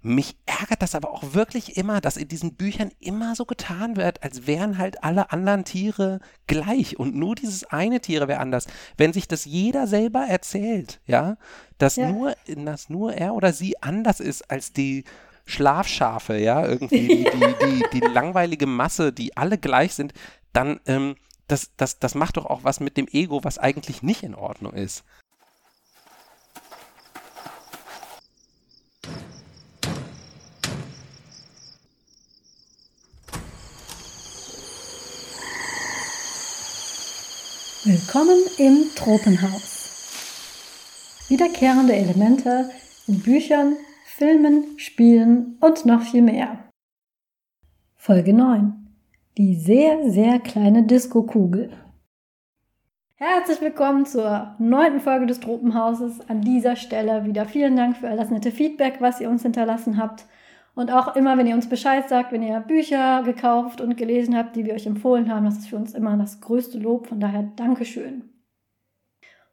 Mich ärgert das aber auch wirklich immer, dass in diesen Büchern immer so getan wird, als wären halt alle anderen Tiere gleich und nur dieses eine Tier wäre anders. Wenn sich das jeder selber erzählt, ja, dass ja. nur, dass nur er oder sie anders ist als die Schlafschafe, ja, irgendwie die, die, die, die langweilige Masse, die alle gleich sind, dann, ähm, das, das, das macht doch auch was mit dem Ego, was eigentlich nicht in Ordnung ist. Willkommen im Tropenhaus. Wiederkehrende Elemente in Büchern, Filmen, Spielen und noch viel mehr. Folge 9. Die sehr, sehr kleine Disco-Kugel. Herzlich willkommen zur neunten Folge des Tropenhauses. An dieser Stelle wieder vielen Dank für all das nette Feedback, was ihr uns hinterlassen habt. Und auch immer, wenn ihr uns Bescheid sagt, wenn ihr Bücher gekauft und gelesen habt, die wir euch empfohlen haben, das ist für uns immer das größte Lob. Von daher Dankeschön.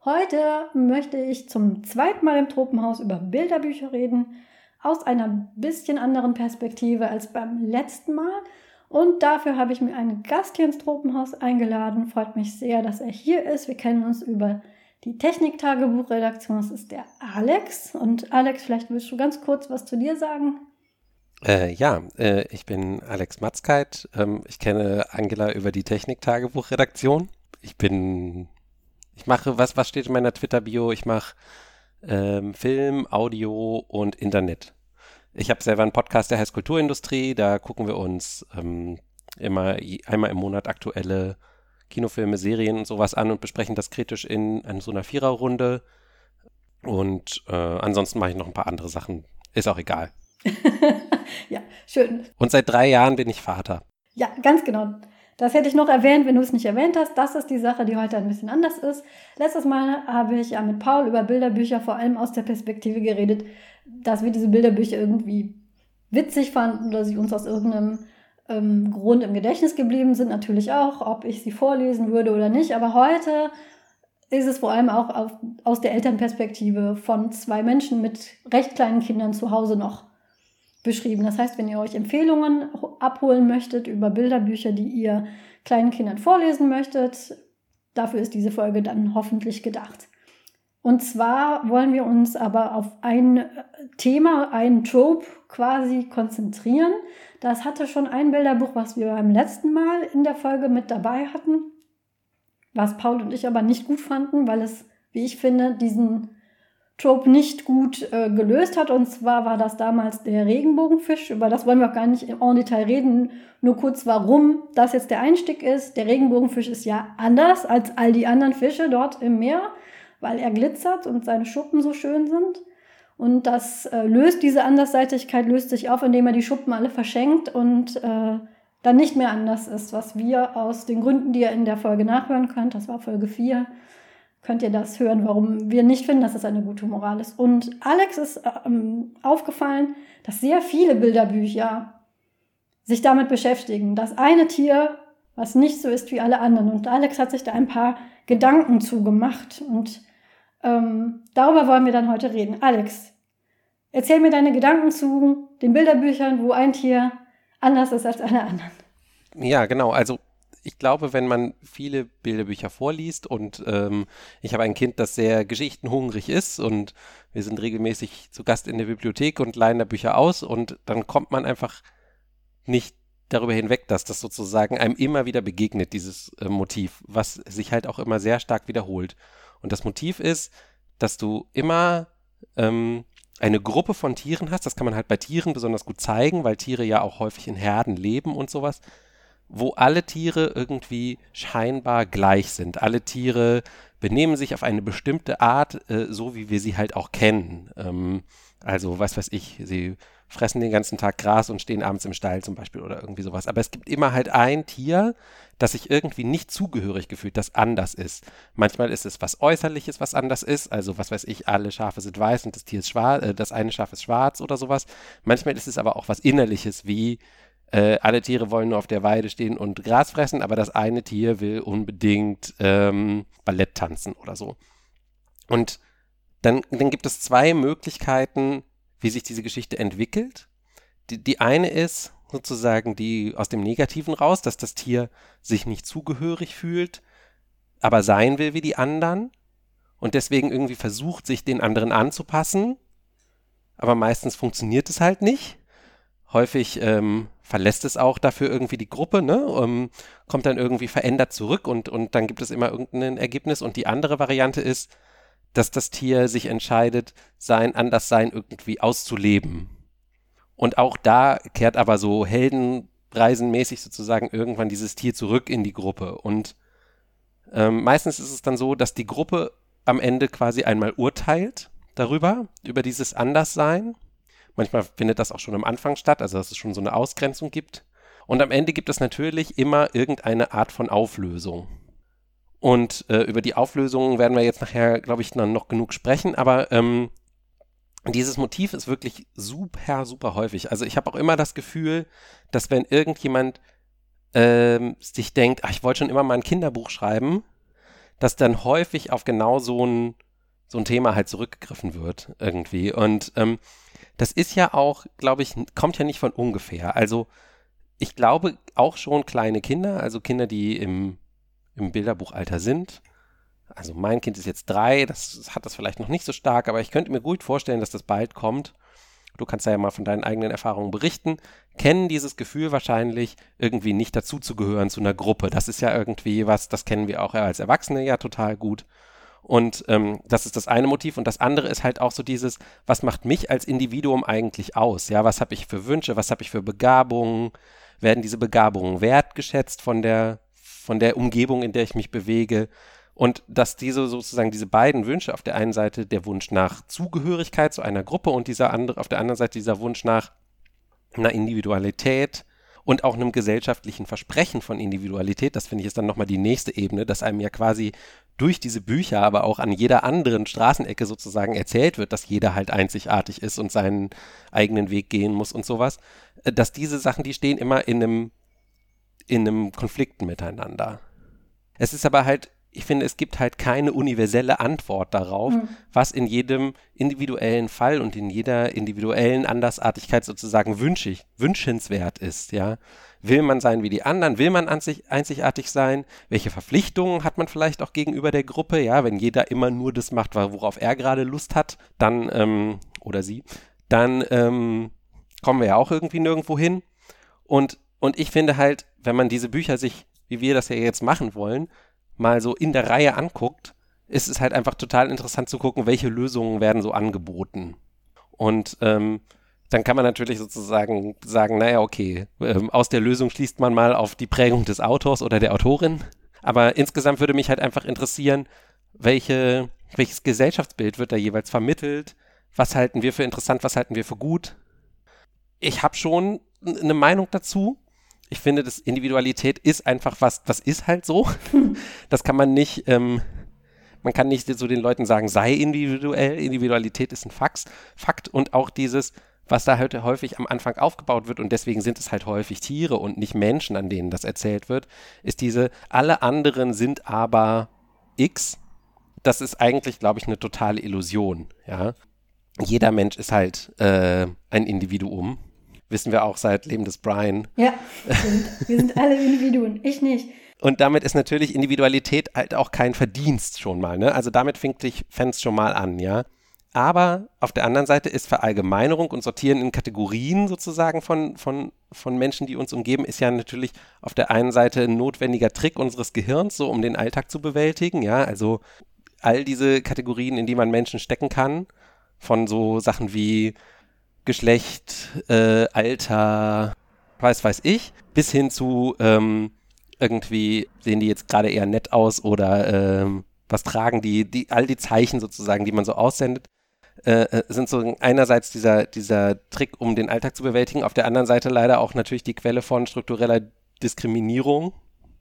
Heute möchte ich zum zweiten Mal im Tropenhaus über Bilderbücher reden, aus einer bisschen anderen Perspektive als beim letzten Mal. Und dafür habe ich mir einen Gast hier ins Tropenhaus eingeladen. Freut mich sehr, dass er hier ist. Wir kennen uns über die Technik-Tagebuch-Redaktion. Das ist der Alex. Und Alex, vielleicht willst du ganz kurz was zu dir sagen? Äh, ja, äh, ich bin Alex Matzkeit. Ähm, ich kenne Angela über die Technik-Tagebuch-Redaktion. Ich bin, ich mache, was, was steht in meiner Twitter-Bio? Ich mache ähm, Film, Audio und Internet. Ich habe selber einen Podcast, der heißt Kulturindustrie. Da gucken wir uns ähm, immer einmal im Monat aktuelle Kinofilme, Serien und sowas an und besprechen das kritisch in, in so einer Viererrunde. Und äh, ansonsten mache ich noch ein paar andere Sachen. Ist auch egal. ja, schön. Und seit drei Jahren bin ich Vater. Ja, ganz genau. Das hätte ich noch erwähnt, wenn du es nicht erwähnt hast. Das ist die Sache, die heute ein bisschen anders ist. Letztes Mal habe ich ja mit Paul über Bilderbücher vor allem aus der Perspektive geredet, dass wir diese Bilderbücher irgendwie witzig fanden oder sie uns aus irgendeinem ähm, Grund im Gedächtnis geblieben sind. Natürlich auch, ob ich sie vorlesen würde oder nicht. Aber heute ist es vor allem auch auf, aus der Elternperspektive von zwei Menschen mit recht kleinen Kindern zu Hause noch beschrieben. Das heißt, wenn ihr euch Empfehlungen abholen möchtet über Bilderbücher, die ihr kleinen Kindern vorlesen möchtet, dafür ist diese Folge dann hoffentlich gedacht. Und zwar wollen wir uns aber auf ein Thema, ein Trope quasi konzentrieren. Das hatte schon ein Bilderbuch, was wir beim letzten Mal in der Folge mit dabei hatten, was Paul und ich aber nicht gut fanden, weil es, wie ich finde, diesen Trope nicht gut äh, gelöst hat. Und zwar war das damals der Regenbogenfisch. Über das wollen wir auch gar nicht en Detail reden. Nur kurz, warum das jetzt der Einstieg ist. Der Regenbogenfisch ist ja anders als all die anderen Fische dort im Meer, weil er glitzert und seine Schuppen so schön sind. Und das äh, löst diese Andersseitigkeit, löst sich auf, indem er die Schuppen alle verschenkt und äh, dann nicht mehr anders ist, was wir aus den Gründen, die ihr in der Folge nachhören könnt, das war Folge 4, könnt ihr das hören, warum wir nicht finden, dass das eine gute Moral ist. Und Alex ist ähm, aufgefallen, dass sehr viele Bilderbücher sich damit beschäftigen. Das eine Tier, was nicht so ist wie alle anderen. Und Alex hat sich da ein paar Gedanken zugemacht. Und ähm, darüber wollen wir dann heute reden. Alex, erzähl mir deine Gedanken zu den Bilderbüchern, wo ein Tier anders ist als alle anderen. Ja, genau. Also ich glaube, wenn man viele Bilderbücher vorliest und ähm, ich habe ein Kind, das sehr geschichtenhungrig ist und wir sind regelmäßig zu Gast in der Bibliothek und leihen da Bücher aus und dann kommt man einfach nicht darüber hinweg, dass das sozusagen einem immer wieder begegnet, dieses äh, Motiv, was sich halt auch immer sehr stark wiederholt. Und das Motiv ist, dass du immer ähm, eine Gruppe von Tieren hast, das kann man halt bei Tieren besonders gut zeigen, weil Tiere ja auch häufig in Herden leben und sowas wo alle Tiere irgendwie scheinbar gleich sind. Alle Tiere benehmen sich auf eine bestimmte Art, äh, so wie wir sie halt auch kennen. Ähm, also, was weiß ich, sie fressen den ganzen Tag Gras und stehen abends im Stall zum Beispiel oder irgendwie sowas. Aber es gibt immer halt ein Tier, das sich irgendwie nicht zugehörig gefühlt, das anders ist. Manchmal ist es was Äußerliches, was anders ist. Also, was weiß ich, alle Schafe sind weiß und das Tier ist schwarz, äh, das eine Schaf ist schwarz oder sowas. Manchmal ist es aber auch was Innerliches, wie äh, alle Tiere wollen nur auf der Weide stehen und Gras fressen, aber das eine Tier will unbedingt ähm, Ballett tanzen oder so. Und dann, dann gibt es zwei Möglichkeiten, wie sich diese Geschichte entwickelt. Die, die eine ist sozusagen die aus dem Negativen raus, dass das Tier sich nicht zugehörig fühlt, aber sein will wie die anderen und deswegen irgendwie versucht, sich den anderen anzupassen, aber meistens funktioniert es halt nicht. Häufig ähm, verlässt es auch dafür irgendwie die Gruppe, ne? Ähm, kommt dann irgendwie verändert zurück und, und dann gibt es immer irgendein Ergebnis. Und die andere Variante ist, dass das Tier sich entscheidet, sein Anderssein irgendwie auszuleben. Und auch da kehrt aber so heldenreisenmäßig sozusagen irgendwann dieses Tier zurück in die Gruppe. Und ähm, meistens ist es dann so, dass die Gruppe am Ende quasi einmal urteilt darüber, über dieses Anderssein. Manchmal findet das auch schon am Anfang statt, also dass es schon so eine Ausgrenzung gibt. Und am Ende gibt es natürlich immer irgendeine Art von Auflösung. Und äh, über die Auflösung werden wir jetzt nachher, glaube ich, dann noch genug sprechen. Aber ähm, dieses Motiv ist wirklich super, super häufig. Also ich habe auch immer das Gefühl, dass wenn irgendjemand ähm, sich denkt, ach, ich wollte schon immer mal ein Kinderbuch schreiben, dass dann häufig auf genau so ein, so ein Thema halt zurückgegriffen wird irgendwie. Und ähm, das ist ja auch, glaube ich, kommt ja nicht von ungefähr. Also ich glaube auch schon kleine Kinder, also Kinder, die im, im Bilderbuchalter sind. Also mein Kind ist jetzt drei, das hat das vielleicht noch nicht so stark, aber ich könnte mir gut vorstellen, dass das bald kommt. Du kannst ja mal von deinen eigenen Erfahrungen berichten. Kennen dieses Gefühl wahrscheinlich, irgendwie nicht dazuzugehören zu einer Gruppe. Das ist ja irgendwie was, das kennen wir auch als Erwachsene ja total gut. Und ähm, das ist das eine Motiv. Und das andere ist halt auch so dieses, was macht mich als Individuum eigentlich aus? Ja, was habe ich für Wünsche, was habe ich für Begabungen? Werden diese Begabungen wertgeschätzt von der, von der Umgebung, in der ich mich bewege? Und dass diese sozusagen diese beiden Wünsche, auf der einen Seite der Wunsch nach Zugehörigkeit zu einer Gruppe und dieser andere, auf der anderen Seite dieser Wunsch nach einer Individualität, und auch einem gesellschaftlichen Versprechen von Individualität. Das finde ich ist dann nochmal die nächste Ebene, dass einem ja quasi durch diese Bücher, aber auch an jeder anderen Straßenecke sozusagen erzählt wird, dass jeder halt einzigartig ist und seinen eigenen Weg gehen muss und sowas, äh, dass diese Sachen, die stehen immer in einem, in einem Konflikt miteinander. Es ist aber halt ich finde, es gibt halt keine universelle Antwort darauf, mhm. was in jedem individuellen Fall und in jeder individuellen Andersartigkeit sozusagen wünschig, wünschenswert ist, ja. Will man sein wie die anderen? Will man einzig, einzigartig sein? Welche Verpflichtungen hat man vielleicht auch gegenüber der Gruppe? Ja, wenn jeder immer nur das macht, worauf er gerade Lust hat, dann, ähm, oder sie, dann ähm, kommen wir ja auch irgendwie nirgendwo hin. Und, und ich finde halt, wenn man diese Bücher sich, wie wir das ja jetzt machen wollen, mal so in der Reihe anguckt, ist es halt einfach total interessant zu gucken, welche Lösungen werden so angeboten. Und ähm, dann kann man natürlich sozusagen sagen, naja, okay, ähm, aus der Lösung schließt man mal auf die Prägung des Autors oder der Autorin. Aber insgesamt würde mich halt einfach interessieren, welche, welches Gesellschaftsbild wird da jeweils vermittelt? Was halten wir für interessant, was halten wir für gut? Ich habe schon eine Meinung dazu, ich finde, das Individualität ist einfach was, das ist halt so. Das kann man nicht, ähm, man kann nicht so den Leuten sagen, sei individuell. Individualität ist ein Fax, Fakt und auch dieses, was da heute häufig am Anfang aufgebaut wird und deswegen sind es halt häufig Tiere und nicht Menschen, an denen das erzählt wird, ist diese, alle anderen sind aber X. Das ist eigentlich, glaube ich, eine totale Illusion, ja. Jeder Mensch ist halt äh, ein Individuum wissen wir auch seit Leben des Brian. Ja, stimmt. wir sind alle Individuen, ich nicht. Und damit ist natürlich Individualität halt auch kein Verdienst schon mal. Ne? Also damit fängt sich Fans schon mal an, ja. Aber auf der anderen Seite ist Verallgemeinerung und Sortieren in Kategorien sozusagen von, von, von Menschen, die uns umgeben, ist ja natürlich auf der einen Seite ein notwendiger Trick unseres Gehirns, so um den Alltag zu bewältigen. Ja, also all diese Kategorien, in die man Menschen stecken kann, von so Sachen wie Geschlecht, äh, Alter, weiß weiß ich, bis hin zu ähm, irgendwie sehen die jetzt gerade eher nett aus oder ähm, was tragen die, die, all die Zeichen sozusagen, die man so aussendet, äh, äh, sind so einerseits dieser, dieser Trick, um den Alltag zu bewältigen, auf der anderen Seite leider auch natürlich die Quelle von struktureller Diskriminierung.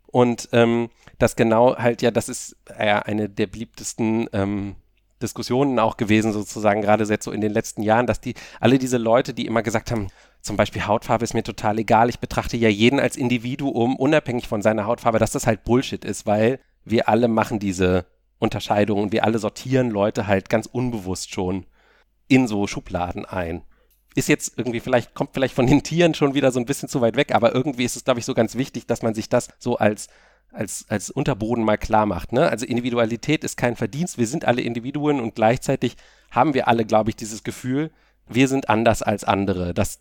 Und ähm, das genau halt ja, das ist ja eine der beliebtesten ähm, Diskussionen auch gewesen, sozusagen, gerade jetzt so in den letzten Jahren, dass die, alle diese Leute, die immer gesagt haben, zum Beispiel Hautfarbe ist mir total egal, ich betrachte ja jeden als Individuum, unabhängig von seiner Hautfarbe, dass das halt Bullshit ist, weil wir alle machen diese Unterscheidungen, wir alle sortieren Leute halt ganz unbewusst schon in so Schubladen ein. ist jetzt irgendwie vielleicht, kommt vielleicht von den Tieren schon wieder so ein bisschen zu weit weg, aber irgendwie ist es, glaube ich, so ganz wichtig, dass man sich das so als als, als Unterboden mal klar macht. Ne? Also Individualität ist kein Verdienst, wir sind alle Individuen und gleichzeitig haben wir alle, glaube ich, dieses Gefühl, wir sind anders als andere. Das,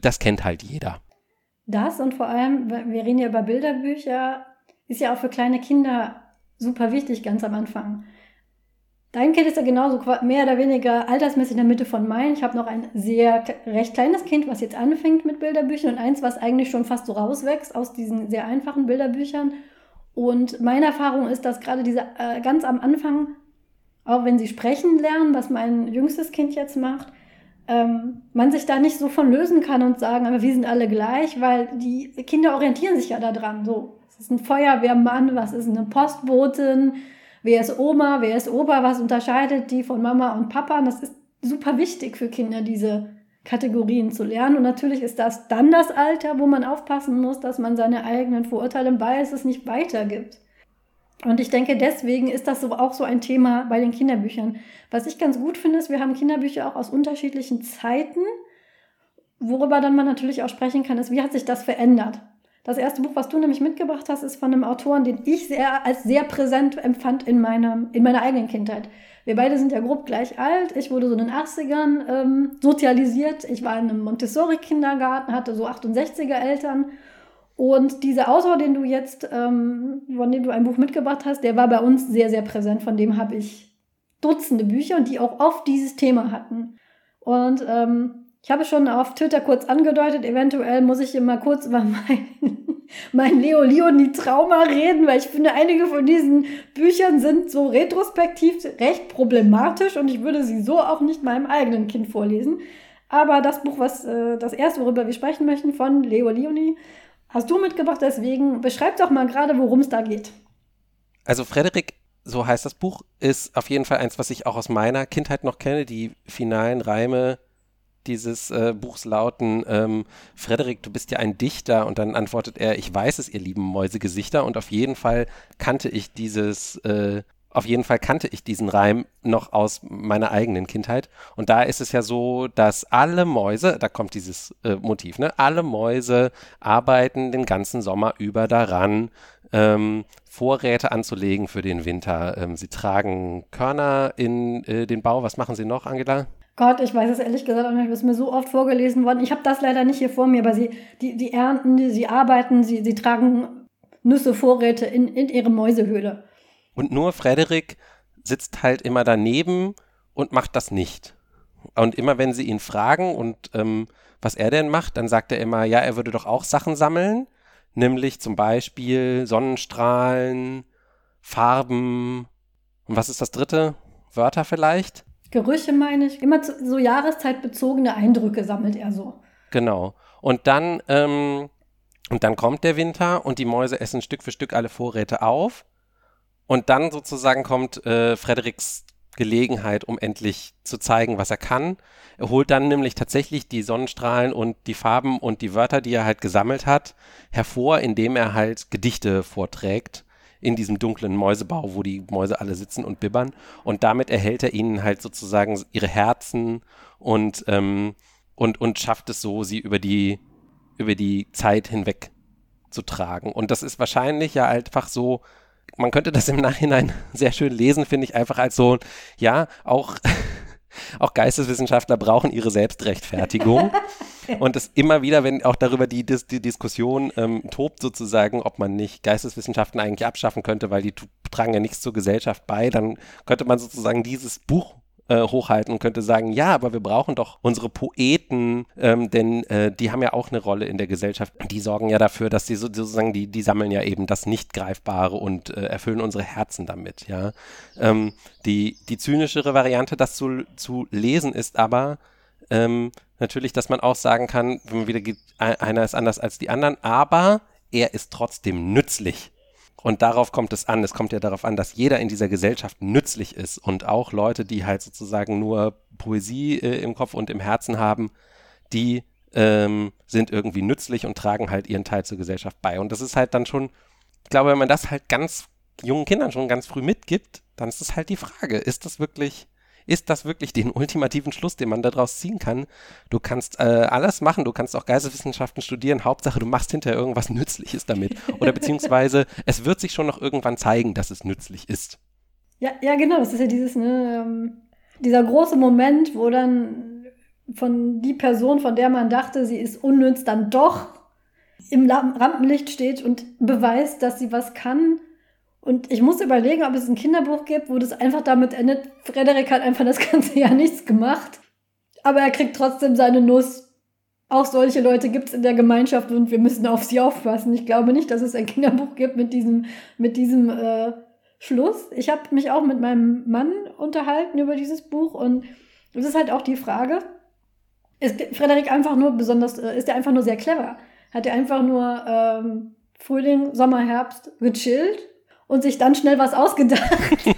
das kennt halt jeder. Das und vor allem, wir reden ja über Bilderbücher, ist ja auch für kleine Kinder super wichtig ganz am Anfang. Dein Kind ist ja genauso mehr oder weniger altersmäßig in der Mitte von meinen. Ich habe noch ein sehr recht kleines Kind, was jetzt anfängt mit Bilderbüchern und eins, was eigentlich schon fast so rauswächst aus diesen sehr einfachen Bilderbüchern. Und meine Erfahrung ist, dass gerade diese äh, ganz am Anfang, auch wenn sie sprechen lernen, was mein jüngstes Kind jetzt macht, ähm, man sich da nicht so von lösen kann und sagen, aber wir sind alle gleich, weil die Kinder orientieren sich ja daran. So, ist ein Feuerwehrmann, was ist eine Postbotin, wer ist Oma, wer ist Opa, was unterscheidet die von Mama und Papa. Und das ist super wichtig für Kinder, diese Kategorien zu lernen. Und natürlich ist das dann das Alter, wo man aufpassen muss, dass man seine eigenen Vorurteile im Biases nicht weitergibt. Und ich denke, deswegen ist das so auch so ein Thema bei den Kinderbüchern. Was ich ganz gut finde, ist, wir haben Kinderbücher auch aus unterschiedlichen Zeiten. Worüber dann man natürlich auch sprechen kann, ist, wie hat sich das verändert? Das erste Buch, was du nämlich mitgebracht hast, ist von einem Autoren, den ich sehr, als sehr präsent empfand in, meinem, in meiner eigenen Kindheit. Wir beide sind ja grob gleich alt. Ich wurde so in den 80ern ähm, sozialisiert. Ich war in einem Montessori-Kindergarten, hatte so 68er Eltern. Und dieser Autor, den du jetzt, ähm, von dem du ein Buch mitgebracht hast, der war bei uns sehr, sehr präsent. Von dem habe ich Dutzende Bücher und die auch oft dieses Thema hatten. Und ähm, ich habe schon auf Twitter kurz angedeutet, eventuell muss ich immer kurz über mein, mein Leo Leonie Trauma reden, weil ich finde, einige von diesen Büchern sind so retrospektiv recht problematisch und ich würde sie so auch nicht meinem eigenen Kind vorlesen. Aber das Buch, was äh, das erste, worüber wir sprechen möchten, von Leo Leonie, hast du mitgebracht. Deswegen beschreib doch mal gerade, worum es da geht. Also Frederik, so heißt das Buch, ist auf jeden Fall eins, was ich auch aus meiner Kindheit noch kenne. Die finalen Reime dieses äh, Buchs lauten, ähm, Frederik, du bist ja ein Dichter und dann antwortet er, ich weiß es, ihr lieben Mäusegesichter und auf jeden Fall kannte ich dieses, äh, auf jeden Fall kannte ich diesen Reim noch aus meiner eigenen Kindheit und da ist es ja so, dass alle Mäuse, da kommt dieses äh, Motiv, ne, alle Mäuse arbeiten den ganzen Sommer über daran, ähm, Vorräte anzulegen für den Winter. Ähm, sie tragen Körner in äh, den Bau. Was machen sie noch, Angela? Gott, ich weiß es ehrlich gesagt auch nicht, das ist mir so oft vorgelesen worden. Ich habe das leider nicht hier vor mir, aber sie, die, die ernten, die, sie arbeiten, sie, sie tragen Nüsse, Vorräte in, in ihre Mäusehöhle. Und nur Frederik sitzt halt immer daneben und macht das nicht. Und immer wenn sie ihn fragen und ähm, was er denn macht, dann sagt er immer, ja, er würde doch auch Sachen sammeln, nämlich zum Beispiel Sonnenstrahlen, Farben und was ist das dritte? Wörter vielleicht? Gerüche meine ich. Immer so jahreszeitbezogene Eindrücke sammelt er so. Genau. Und dann, ähm, und dann kommt der Winter und die Mäuse essen Stück für Stück alle Vorräte auf. Und dann sozusagen kommt äh, Frederiks Gelegenheit, um endlich zu zeigen, was er kann. Er holt dann nämlich tatsächlich die Sonnenstrahlen und die Farben und die Wörter, die er halt gesammelt hat, hervor, indem er halt Gedichte vorträgt in diesem dunklen Mäusebau, wo die Mäuse alle sitzen und bibbern. Und damit erhält er ihnen halt sozusagen ihre Herzen und, ähm, und, und schafft es so, sie über die, über die Zeit hinweg zu tragen. Und das ist wahrscheinlich ja einfach so, man könnte das im Nachhinein sehr schön lesen, finde ich, einfach als so, ja, auch auch Geisteswissenschaftler brauchen ihre Selbstrechtfertigung. und es immer wieder, wenn auch darüber die, die, die Diskussion ähm, tobt, sozusagen, ob man nicht Geisteswissenschaften eigentlich abschaffen könnte, weil die tragen ja nichts zur Gesellschaft bei, dann könnte man sozusagen dieses Buch äh, hochhalten und könnte sagen, ja, aber wir brauchen doch unsere Poeten, ähm, denn äh, die haben ja auch eine Rolle in der Gesellschaft. Die sorgen ja dafür, dass sie so, sozusagen, die, die sammeln ja eben das Nicht-Greifbare und äh, erfüllen unsere Herzen damit, ja. Ähm, die, die zynischere Variante, das zu, zu lesen, ist aber ähm, natürlich, dass man auch sagen kann, wenn man wieder geht, einer ist anders als die anderen, aber er ist trotzdem nützlich. Und darauf kommt es an. Es kommt ja darauf an, dass jeder in dieser Gesellschaft nützlich ist und auch Leute, die halt sozusagen nur Poesie äh, im Kopf und im Herzen haben, die ähm, sind irgendwie nützlich und tragen halt ihren Teil zur Gesellschaft bei. Und das ist halt dann schon, ich glaube, wenn man das halt ganz jungen Kindern schon ganz früh mitgibt, dann ist das halt die Frage, ist das wirklich, ist das wirklich den ultimativen Schluss, den man daraus ziehen kann? Du kannst äh, alles machen, du kannst auch Geisteswissenschaften studieren, Hauptsache du machst hinterher irgendwas Nützliches damit. Oder beziehungsweise es wird sich schon noch irgendwann zeigen, dass es nützlich ist. Ja, ja, genau, das ist ja dieses, ne, ähm, dieser große Moment, wo dann von die Person, von der man dachte, sie ist unnütz, dann doch im Rampenlicht steht und beweist, dass sie was kann und ich muss überlegen, ob es ein Kinderbuch gibt, wo das einfach damit endet. Frederik hat einfach das ganze Jahr nichts gemacht, aber er kriegt trotzdem seine Nuss. Auch solche Leute gibt es in der Gemeinschaft und wir müssen auf sie aufpassen. Ich glaube nicht, dass es ein Kinderbuch gibt mit diesem, mit diesem äh, Schluss. Ich habe mich auch mit meinem Mann unterhalten über dieses Buch und es ist halt auch die Frage, ist Frederik einfach nur besonders, äh, ist er einfach nur sehr clever? Hat er einfach nur ähm, Frühling, Sommer, Herbst gechillt und sich dann schnell was ausgedacht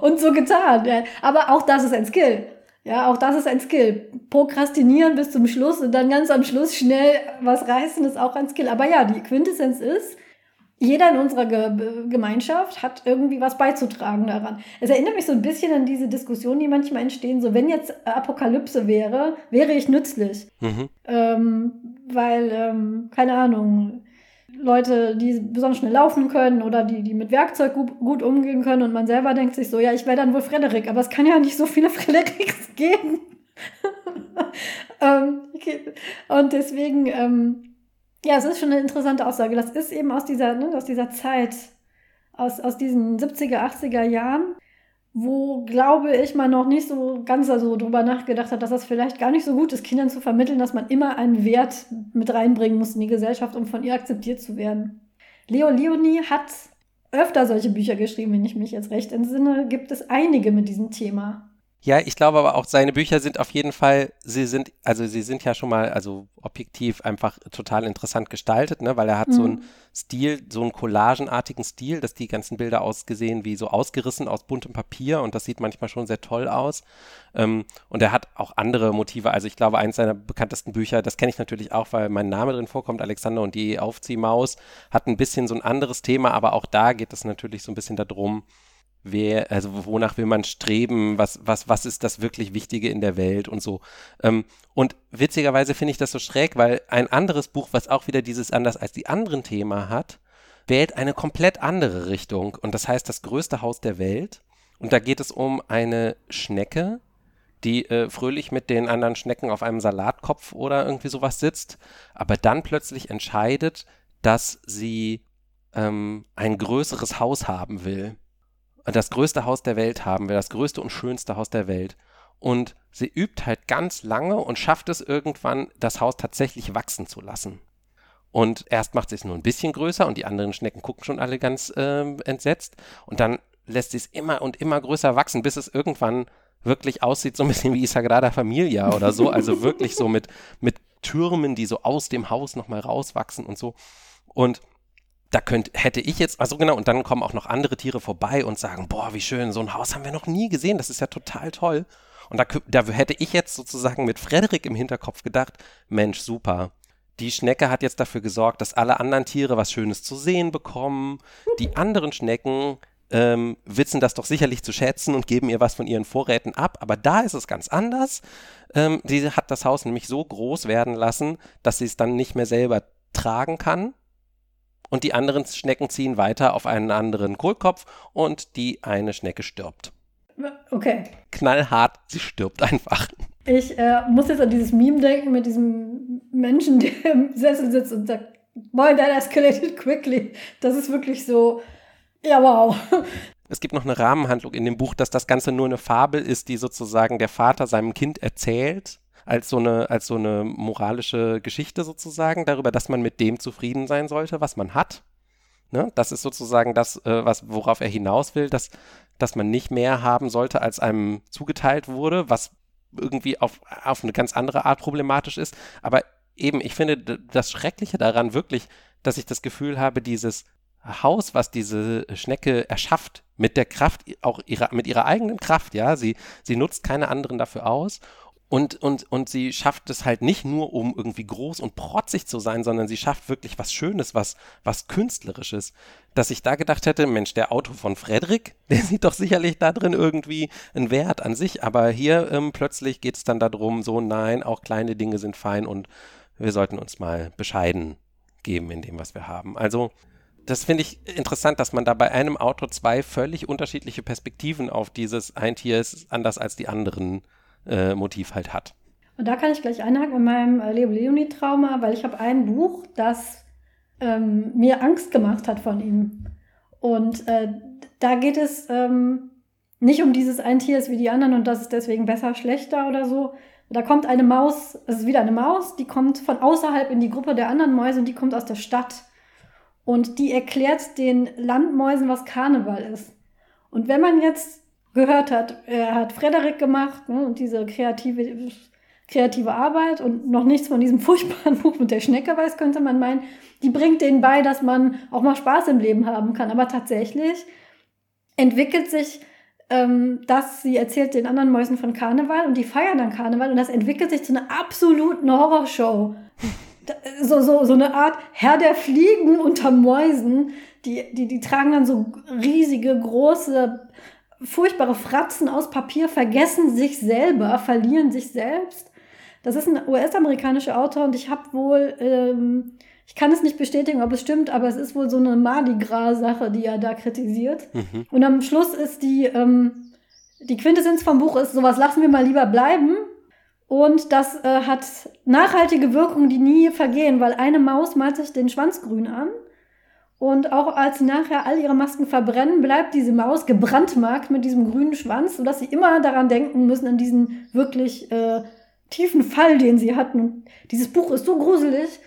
und so getan. Aber auch das ist ein Skill. Ja, auch das ist ein Skill. Prokrastinieren bis zum Schluss und dann ganz am Schluss schnell was reißen ist auch ein Skill. Aber ja, die Quintessenz ist, jeder in unserer Ge Gemeinschaft hat irgendwie was beizutragen daran. Es erinnert mich so ein bisschen an diese Diskussionen, die manchmal entstehen. So, wenn jetzt Apokalypse wäre, wäre ich nützlich. Mhm. Ähm, weil, ähm, keine Ahnung, Leute, die besonders schnell laufen können oder die, die mit Werkzeug gut, gut umgehen können und man selber denkt sich so, ja, ich wäre dann wohl Frederik, aber es kann ja nicht so viele Frederiks geben. ähm, okay. Und deswegen, ähm, ja, es ist schon eine interessante Aussage. Das ist eben aus dieser, ne, aus dieser Zeit, aus, aus diesen 70er, 80er Jahren wo, glaube ich, man noch nicht so ganz so drüber nachgedacht hat, dass das vielleicht gar nicht so gut ist, Kindern zu vermitteln, dass man immer einen Wert mit reinbringen muss in die Gesellschaft, um von ihr akzeptiert zu werden. Leo Leonie hat öfter solche Bücher geschrieben, wenn ich mich jetzt recht entsinne, gibt es einige mit diesem Thema. Ja, ich glaube aber auch, seine Bücher sind auf jeden Fall, sie sind, also sie sind ja schon mal, also objektiv einfach total interessant gestaltet, ne, weil er hat mhm. so einen Stil, so einen collagenartigen Stil, dass die ganzen Bilder ausgesehen wie so ausgerissen aus buntem Papier und das sieht manchmal schon sehr toll aus. Ähm, und er hat auch andere Motive, also ich glaube, eins seiner bekanntesten Bücher, das kenne ich natürlich auch, weil mein Name drin vorkommt, Alexander und die Aufziehmaus, hat ein bisschen so ein anderes Thema, aber auch da geht es natürlich so ein bisschen darum, wer, also wonach will man streben, was, was, was ist das wirklich Wichtige in der Welt und so. Ähm, und witzigerweise finde ich das so schräg, weil ein anderes Buch, was auch wieder dieses anders als die anderen Thema hat, wählt eine komplett andere Richtung. Und das heißt das größte Haus der Welt. Und da geht es um eine Schnecke, die äh, fröhlich mit den anderen Schnecken auf einem Salatkopf oder irgendwie sowas sitzt, aber dann plötzlich entscheidet, dass sie ähm, ein größeres Haus haben will das größte Haus der Welt haben will, das größte und schönste Haus der Welt. Und sie übt halt ganz lange und schafft es irgendwann, das Haus tatsächlich wachsen zu lassen. Und erst macht sie es nur ein bisschen größer und die anderen Schnecken gucken schon alle ganz äh, entsetzt. Und dann lässt sie es immer und immer größer wachsen, bis es irgendwann wirklich aussieht, so ein bisschen wie Sagrada Familia oder so. Also wirklich so mit, mit Türmen, die so aus dem Haus nochmal rauswachsen und so. Und da könnte, hätte ich jetzt, also genau, und dann kommen auch noch andere Tiere vorbei und sagen, boah, wie schön, so ein Haus haben wir noch nie gesehen, das ist ja total toll. Und da, da hätte ich jetzt sozusagen mit Frederik im Hinterkopf gedacht, Mensch, super. Die Schnecke hat jetzt dafür gesorgt, dass alle anderen Tiere was Schönes zu sehen bekommen. Die anderen Schnecken ähm, wissen das doch sicherlich zu schätzen und geben ihr was von ihren Vorräten ab. Aber da ist es ganz anders. Ähm, sie hat das Haus nämlich so groß werden lassen, dass sie es dann nicht mehr selber tragen kann und die anderen Schnecken ziehen weiter auf einen anderen Kohlkopf und die eine Schnecke stirbt. Okay. Knallhart, sie stirbt einfach. Ich äh, muss jetzt an dieses Meme denken mit diesem Menschen, der im Sessel sitzt und sagt, boy, that escalated quickly. Das ist wirklich so, ja, wow. Es gibt noch eine Rahmenhandlung in dem Buch, dass das Ganze nur eine Fabel ist, die sozusagen der Vater seinem Kind erzählt als so eine, als so eine moralische Geschichte sozusagen darüber, dass man mit dem zufrieden sein sollte, was man hat. Ne? Das ist sozusagen das, äh, was, worauf er hinaus will, dass, dass man nicht mehr haben sollte, als einem zugeteilt wurde, was irgendwie auf, auf eine ganz andere Art problematisch ist. Aber eben, ich finde das Schreckliche daran wirklich, dass ich das Gefühl habe, dieses Haus, was diese Schnecke erschafft, mit der Kraft, auch ihrer, mit ihrer eigenen Kraft, ja, sie, sie nutzt keine anderen dafür aus Und, und, und sie schafft es halt nicht nur, um irgendwie groß und protzig zu sein, sondern sie schafft wirklich was Schönes, was, was Künstlerisches. Dass ich da gedacht hätte, Mensch, der Auto von Frederik, der sieht doch sicherlich da drin irgendwie einen Wert an sich. Aber hier ähm, plötzlich geht es dann darum, so nein, auch kleine Dinge sind fein und wir sollten uns mal bescheiden geben in dem, was wir haben. Also das finde ich interessant, dass man da bei einem Auto zwei völlig unterschiedliche Perspektiven auf dieses ein Tier ist anders als die anderen äh, Motiv halt hat. Und da kann ich gleich einhaken in meinem äh, Leo Leoni-Trauma, weil ich habe ein Buch, das ähm, mir Angst gemacht hat von ihm. Und äh, da geht es ähm, nicht um dieses ein Tier ist wie die anderen und das ist deswegen besser, schlechter oder so. Da kommt eine Maus, es ist wieder eine Maus, die kommt von außerhalb in die Gruppe der anderen Mäuse und die kommt aus der Stadt. Und die erklärt den Landmäusen, was Karneval ist. Und wenn man jetzt gehört hat. Er hat Frederik gemacht ne, und diese kreative, kreative Arbeit und noch nichts von diesem furchtbaren Buch mit der Schnecke weiß, könnte man meinen. Die bringt denen bei, dass man auch mal Spaß im Leben haben kann. Aber tatsächlich entwickelt sich ähm, das, sie erzählt den anderen Mäusen von Karneval und die feiern dann Karneval und das entwickelt sich zu einer absoluten Horrorshow. So, so, so eine Art Herr der Fliegen unter Mäusen. Die, die, die tragen dann so riesige, große furchtbare Fratzen aus Papier vergessen sich selber, verlieren sich selbst. Das ist ein US-amerikanischer Autor und ich habe wohl, ähm, ich kann es nicht bestätigen, ob es stimmt, aber es ist wohl so eine Mardi Gras-Sache, die er da kritisiert. Mhm. Und am Schluss ist die, ähm, die Quintessenz vom Buch ist, sowas lassen wir mal lieber bleiben. Und das äh, hat nachhaltige Wirkungen, die nie vergehen, weil eine Maus malt sich den Schwanz grün an und auch als sie nachher all ihre Masken verbrennen, bleibt diese Maus gebrandmarkt mit diesem grünen Schwanz, sodass sie immer daran denken müssen, an diesen wirklich äh, tiefen Fall, den sie hatten. Dieses Buch ist so gruselig.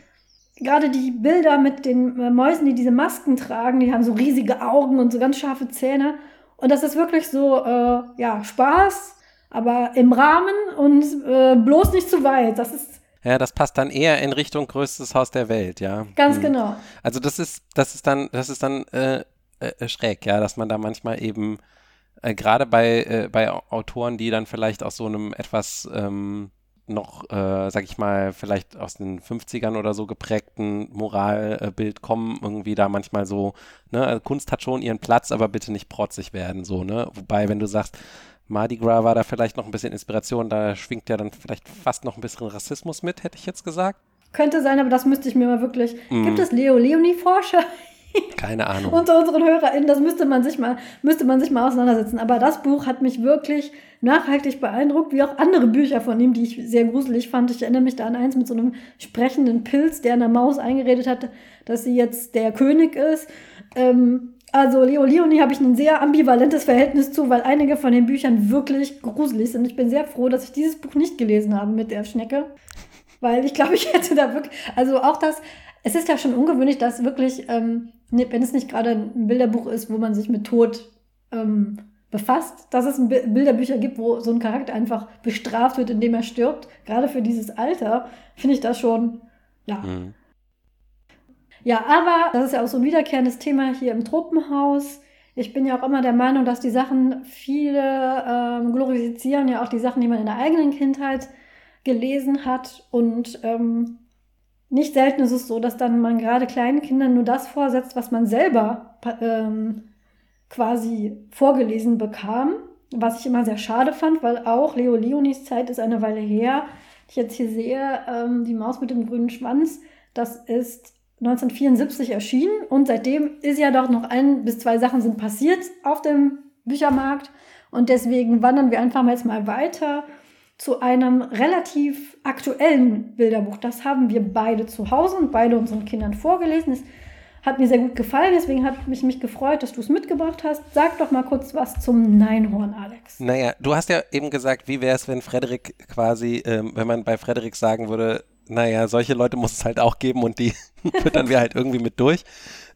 Gerade die Bilder mit den äh, Mäusen, die diese Masken tragen, die haben so riesige Augen und so ganz scharfe Zähne. Und das ist wirklich so, äh, ja, Spaß, aber im Rahmen und äh, bloß nicht zu weit. Das ist ja, das passt dann eher in Richtung größtes Haus der Welt, ja. Ganz hm. genau. Also das ist, das ist dann, das ist dann äh, äh, schräg, ja, dass man da manchmal eben äh, gerade bei, äh, bei Autoren, die dann vielleicht aus so einem etwas ähm, noch, äh, sag ich mal, vielleicht aus den 50ern oder so geprägten Moralbild kommen, irgendwie da manchmal so, ne, also Kunst hat schon ihren Platz, aber bitte nicht protzig werden, so, ne? Wobei, wenn du sagst, Mardi Gras war da vielleicht noch ein bisschen Inspiration, da schwingt ja dann vielleicht fast noch ein bisschen Rassismus mit, hätte ich jetzt gesagt. Könnte sein, aber das müsste ich mir mal wirklich. Mm. Gibt es Leo Leonie-Forscher? Keine Ahnung. Unter unseren HörerInnen, das müsste man sich mal, müsste man sich mal auseinandersetzen. Aber das Buch hat mich wirklich nachhaltig beeindruckt, wie auch andere Bücher von ihm, die ich sehr gruselig fand. Ich erinnere mich da an eins mit so einem sprechenden Pilz, der einer Maus eingeredet hat, dass sie jetzt der König ist. Ähm, also Leo Leonie habe ich ein sehr ambivalentes Verhältnis zu, weil einige von den Büchern wirklich gruselig sind. Ich bin sehr froh, dass ich dieses Buch nicht gelesen habe mit der Schnecke, weil ich glaube, ich hätte da wirklich, also auch das, es ist ja schon ungewöhnlich, dass wirklich, ähm, ne, wenn es nicht gerade ein Bilderbuch ist, wo man sich mit Tod ähm, befasst, dass es Bilderbücher gibt, wo so ein Charakter einfach bestraft wird, indem er stirbt. Gerade für dieses Alter finde ich das schon, ja. Mhm ja, aber das ist ja auch so ein wiederkehrendes Thema hier im Tropenhaus. Ich bin ja auch immer der Meinung, dass die Sachen viele ähm, glorifizieren, ja auch die Sachen, die man in der eigenen Kindheit gelesen hat. Und ähm, nicht selten ist es so, dass dann man gerade kleinen Kindern nur das vorsetzt, was man selber ähm, quasi vorgelesen bekam. Was ich immer sehr schade fand, weil auch Leo Leonis Zeit ist eine Weile her. Ich jetzt hier sehe, ähm, die Maus mit dem grünen Schwanz, das ist 1974 erschienen und seitdem ist ja doch noch ein bis zwei Sachen sind passiert auf dem Büchermarkt und deswegen wandern wir einfach mal jetzt mal weiter zu einem relativ aktuellen Bilderbuch. Das haben wir beide zu Hause und beide unseren Kindern vorgelesen. Es hat mir sehr gut gefallen, deswegen hat mich, mich gefreut, dass du es mitgebracht hast. Sag doch mal kurz was zum Neinhorn, Alex. Naja, du hast ja eben gesagt, wie wäre es, wenn Frederik quasi, ähm, wenn man bei Frederik sagen würde, naja, solche Leute muss es halt auch geben und die füttern wir halt irgendwie mit durch.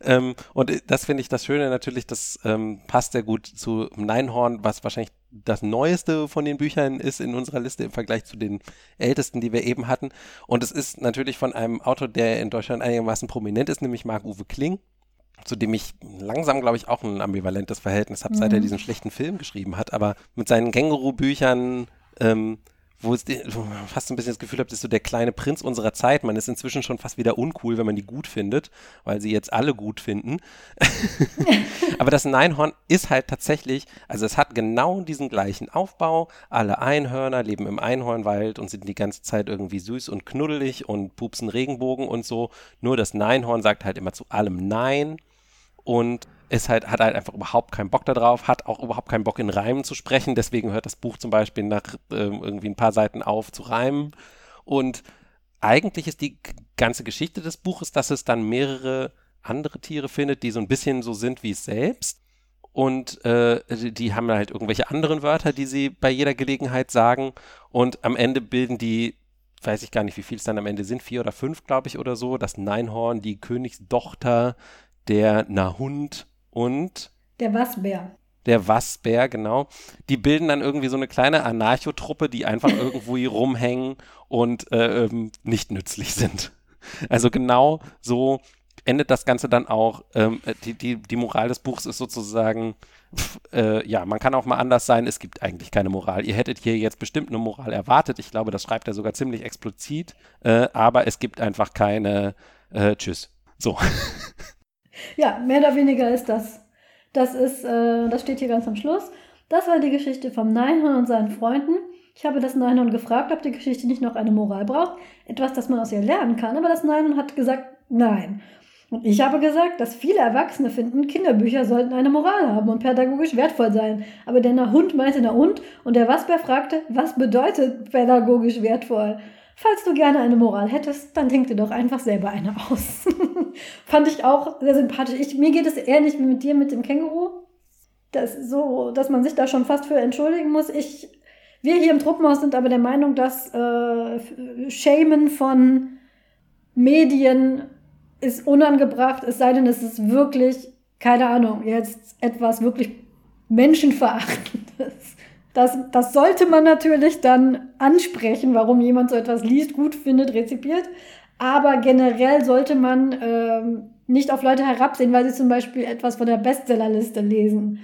Ähm, und das finde ich das Schöne natürlich, das ähm, passt sehr gut zu Neinhorn, was wahrscheinlich das Neueste von den Büchern ist in unserer Liste im Vergleich zu den ältesten, die wir eben hatten. Und es ist natürlich von einem Autor, der in Deutschland einigermaßen prominent ist, nämlich Marc-Uwe Kling zu dem ich langsam, glaube ich, auch ein ambivalentes Verhältnis habe, mhm. seit er mhm. diesen schlechten Film geschrieben hat. Aber mit seinen Känguru-Büchern ähm, wo es fast so ein bisschen das Gefühl das ist so der kleine Prinz unserer Zeit. Man ist inzwischen schon fast wieder uncool, wenn man die gut findet, weil sie jetzt alle gut finden. Aber das Neinhorn ist halt tatsächlich, also es hat genau diesen gleichen Aufbau. Alle Einhörner leben im Einhornwald und sind die ganze Zeit irgendwie süß und knuddelig und pupsen Regenbogen und so. Nur das Neinhorn sagt halt immer zu allem Nein und ist halt, hat halt einfach überhaupt keinen Bock darauf, hat auch überhaupt keinen Bock in Reimen zu sprechen. Deswegen hört das Buch zum Beispiel nach äh, irgendwie ein paar Seiten auf zu reimen. Und eigentlich ist die ganze Geschichte des Buches, dass es dann mehrere andere Tiere findet, die so ein bisschen so sind wie es selbst. Und äh, die haben halt irgendwelche anderen Wörter, die sie bei jeder Gelegenheit sagen. Und am Ende bilden die, weiß ich gar nicht, wie viel es dann am Ende sind, vier oder fünf, glaube ich, oder so, das Neinhorn, die Königstochter, der Nahund und der Wasbär. Der Wasbär, genau. Die bilden dann irgendwie so eine kleine Anarchotruppe, die einfach irgendwo hier rumhängen und äh, ähm, nicht nützlich sind. Also genau so endet das Ganze dann auch. Ähm, die, die, die Moral des Buchs ist sozusagen, pf, äh, ja, man kann auch mal anders sein, es gibt eigentlich keine Moral. Ihr hättet hier jetzt bestimmt eine Moral erwartet. Ich glaube, das schreibt er sogar ziemlich explizit, äh, aber es gibt einfach keine äh, Tschüss. So. Ja, mehr oder weniger ist das. Das ist, äh, das steht hier ganz am Schluss. Das war die Geschichte vom Neinhorn und seinen Freunden. Ich habe das Neinhorn gefragt, ob die Geschichte nicht noch eine Moral braucht. Etwas, das man aus ihr lernen kann. Aber das Neinhorn hat gesagt, nein. Und ich habe gesagt, dass viele Erwachsene finden, Kinderbücher sollten eine Moral haben und pädagogisch wertvoll sein. Aber der Hund meinte na und und der Wasbär fragte, was bedeutet pädagogisch wertvoll? Falls du gerne eine Moral hättest, dann denk dir doch einfach selber eine aus. Fand ich auch sehr sympathisch. Ich, mir geht es ähnlich wie mit dir mit dem Känguru. Das so, dass man sich da schon fast für entschuldigen muss. Ich, wir hier im Truppenhaus sind aber der Meinung, dass äh, Shamen von Medien ist unangebracht, es sei denn, es ist wirklich, keine Ahnung, jetzt etwas wirklich Menschenverachtendes. Das, das sollte man natürlich dann ansprechen, warum jemand so etwas liest, gut findet, rezipiert. Aber generell sollte man ähm, nicht auf Leute herabsehen, weil sie zum Beispiel etwas von der Bestsellerliste lesen.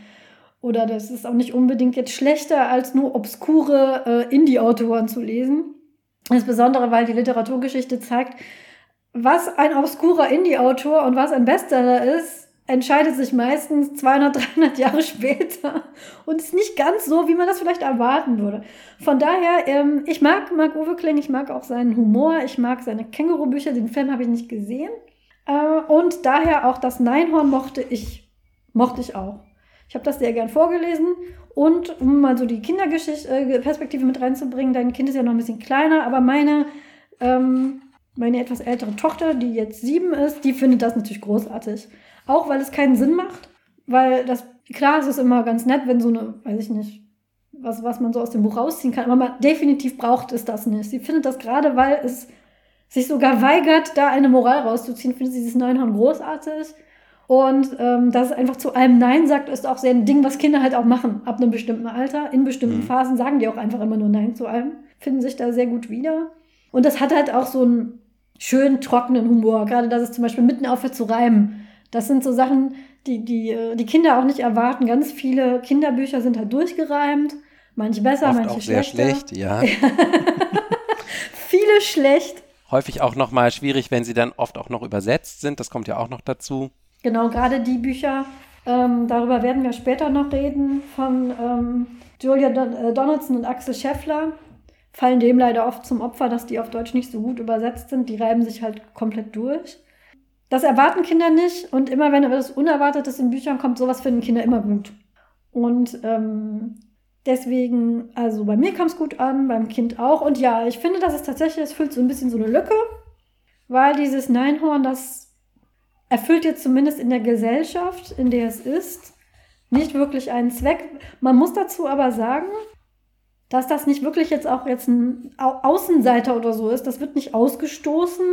Oder das ist auch nicht unbedingt jetzt schlechter, als nur obskure äh, Indie-Autoren zu lesen. Insbesondere, weil die Literaturgeschichte zeigt, was ein obskurer Indie-Autor und was ein Bestseller ist, entscheidet sich meistens 200, 300 Jahre später und ist nicht ganz so, wie man das vielleicht erwarten würde. Von daher, ähm, ich mag Marc Uwe Kling, ich mag auch seinen Humor, ich mag seine Känguru-Bücher, den Film habe ich nicht gesehen. Äh, und daher auch das Neinhorn mochte ich, mochte ich auch. Ich habe das sehr gern vorgelesen und um mal so die Kindergeschichte-Perspektive äh, mit reinzubringen, dein Kind ist ja noch ein bisschen kleiner, aber meine, ähm, meine etwas ältere Tochter, die jetzt sieben ist, die findet das natürlich großartig. Auch weil es keinen Sinn macht. Weil das, klar, es ist immer ganz nett, wenn so eine, weiß ich nicht, was, was man so aus dem Buch rausziehen kann. Aber man definitiv braucht es das nicht. Sie findet das gerade, weil es sich sogar weigert, da eine Moral rauszuziehen, findet sie dieses Neinhorn großartig. Und ähm, dass es einfach zu allem Nein sagt, ist auch sehr ein Ding, was Kinder halt auch machen. Ab einem bestimmten Alter. In bestimmten mhm. Phasen sagen die auch einfach immer nur Nein zu allem. Finden sich da sehr gut wieder. Und das hat halt auch so einen schönen, trockenen Humor. Gerade, dass es zum Beispiel mitten aufhört zu reimen. Das sind so Sachen, die, die äh, die Kinder auch nicht erwarten. Ganz viele Kinderbücher sind halt durchgereimt. Manche besser, Oft manche auch sehr schlecht, ja. viele schlecht. Häufig auch nochmal schwierig, wenn sie dann oft auch noch übersetzt sind. Das kommt ja auch noch dazu. Genau, gerade die Bücher, ähm, darüber werden wir später noch reden, von ähm, Julia Don äh, Donaldson und Axel Scheffler. Fallen dem leider oft zum Opfer, dass die auf Deutsch nicht so gut übersetzt sind. Die reiben sich halt komplett durch. Das erwarten Kinder nicht und immer wenn etwas Unerwartetes in Büchern kommt, sowas finden Kinder immer gut. Und ähm, deswegen, also bei mir kam es gut an, beim Kind auch. Und ja, ich finde, dass es tatsächlich, es füllt so ein bisschen so eine Lücke, weil dieses Neinhorn, das erfüllt jetzt zumindest in der Gesellschaft, in der es ist, nicht wirklich einen Zweck. Man muss dazu aber sagen, dass das nicht wirklich jetzt auch jetzt ein Außenseiter oder so ist. Das wird nicht ausgestoßen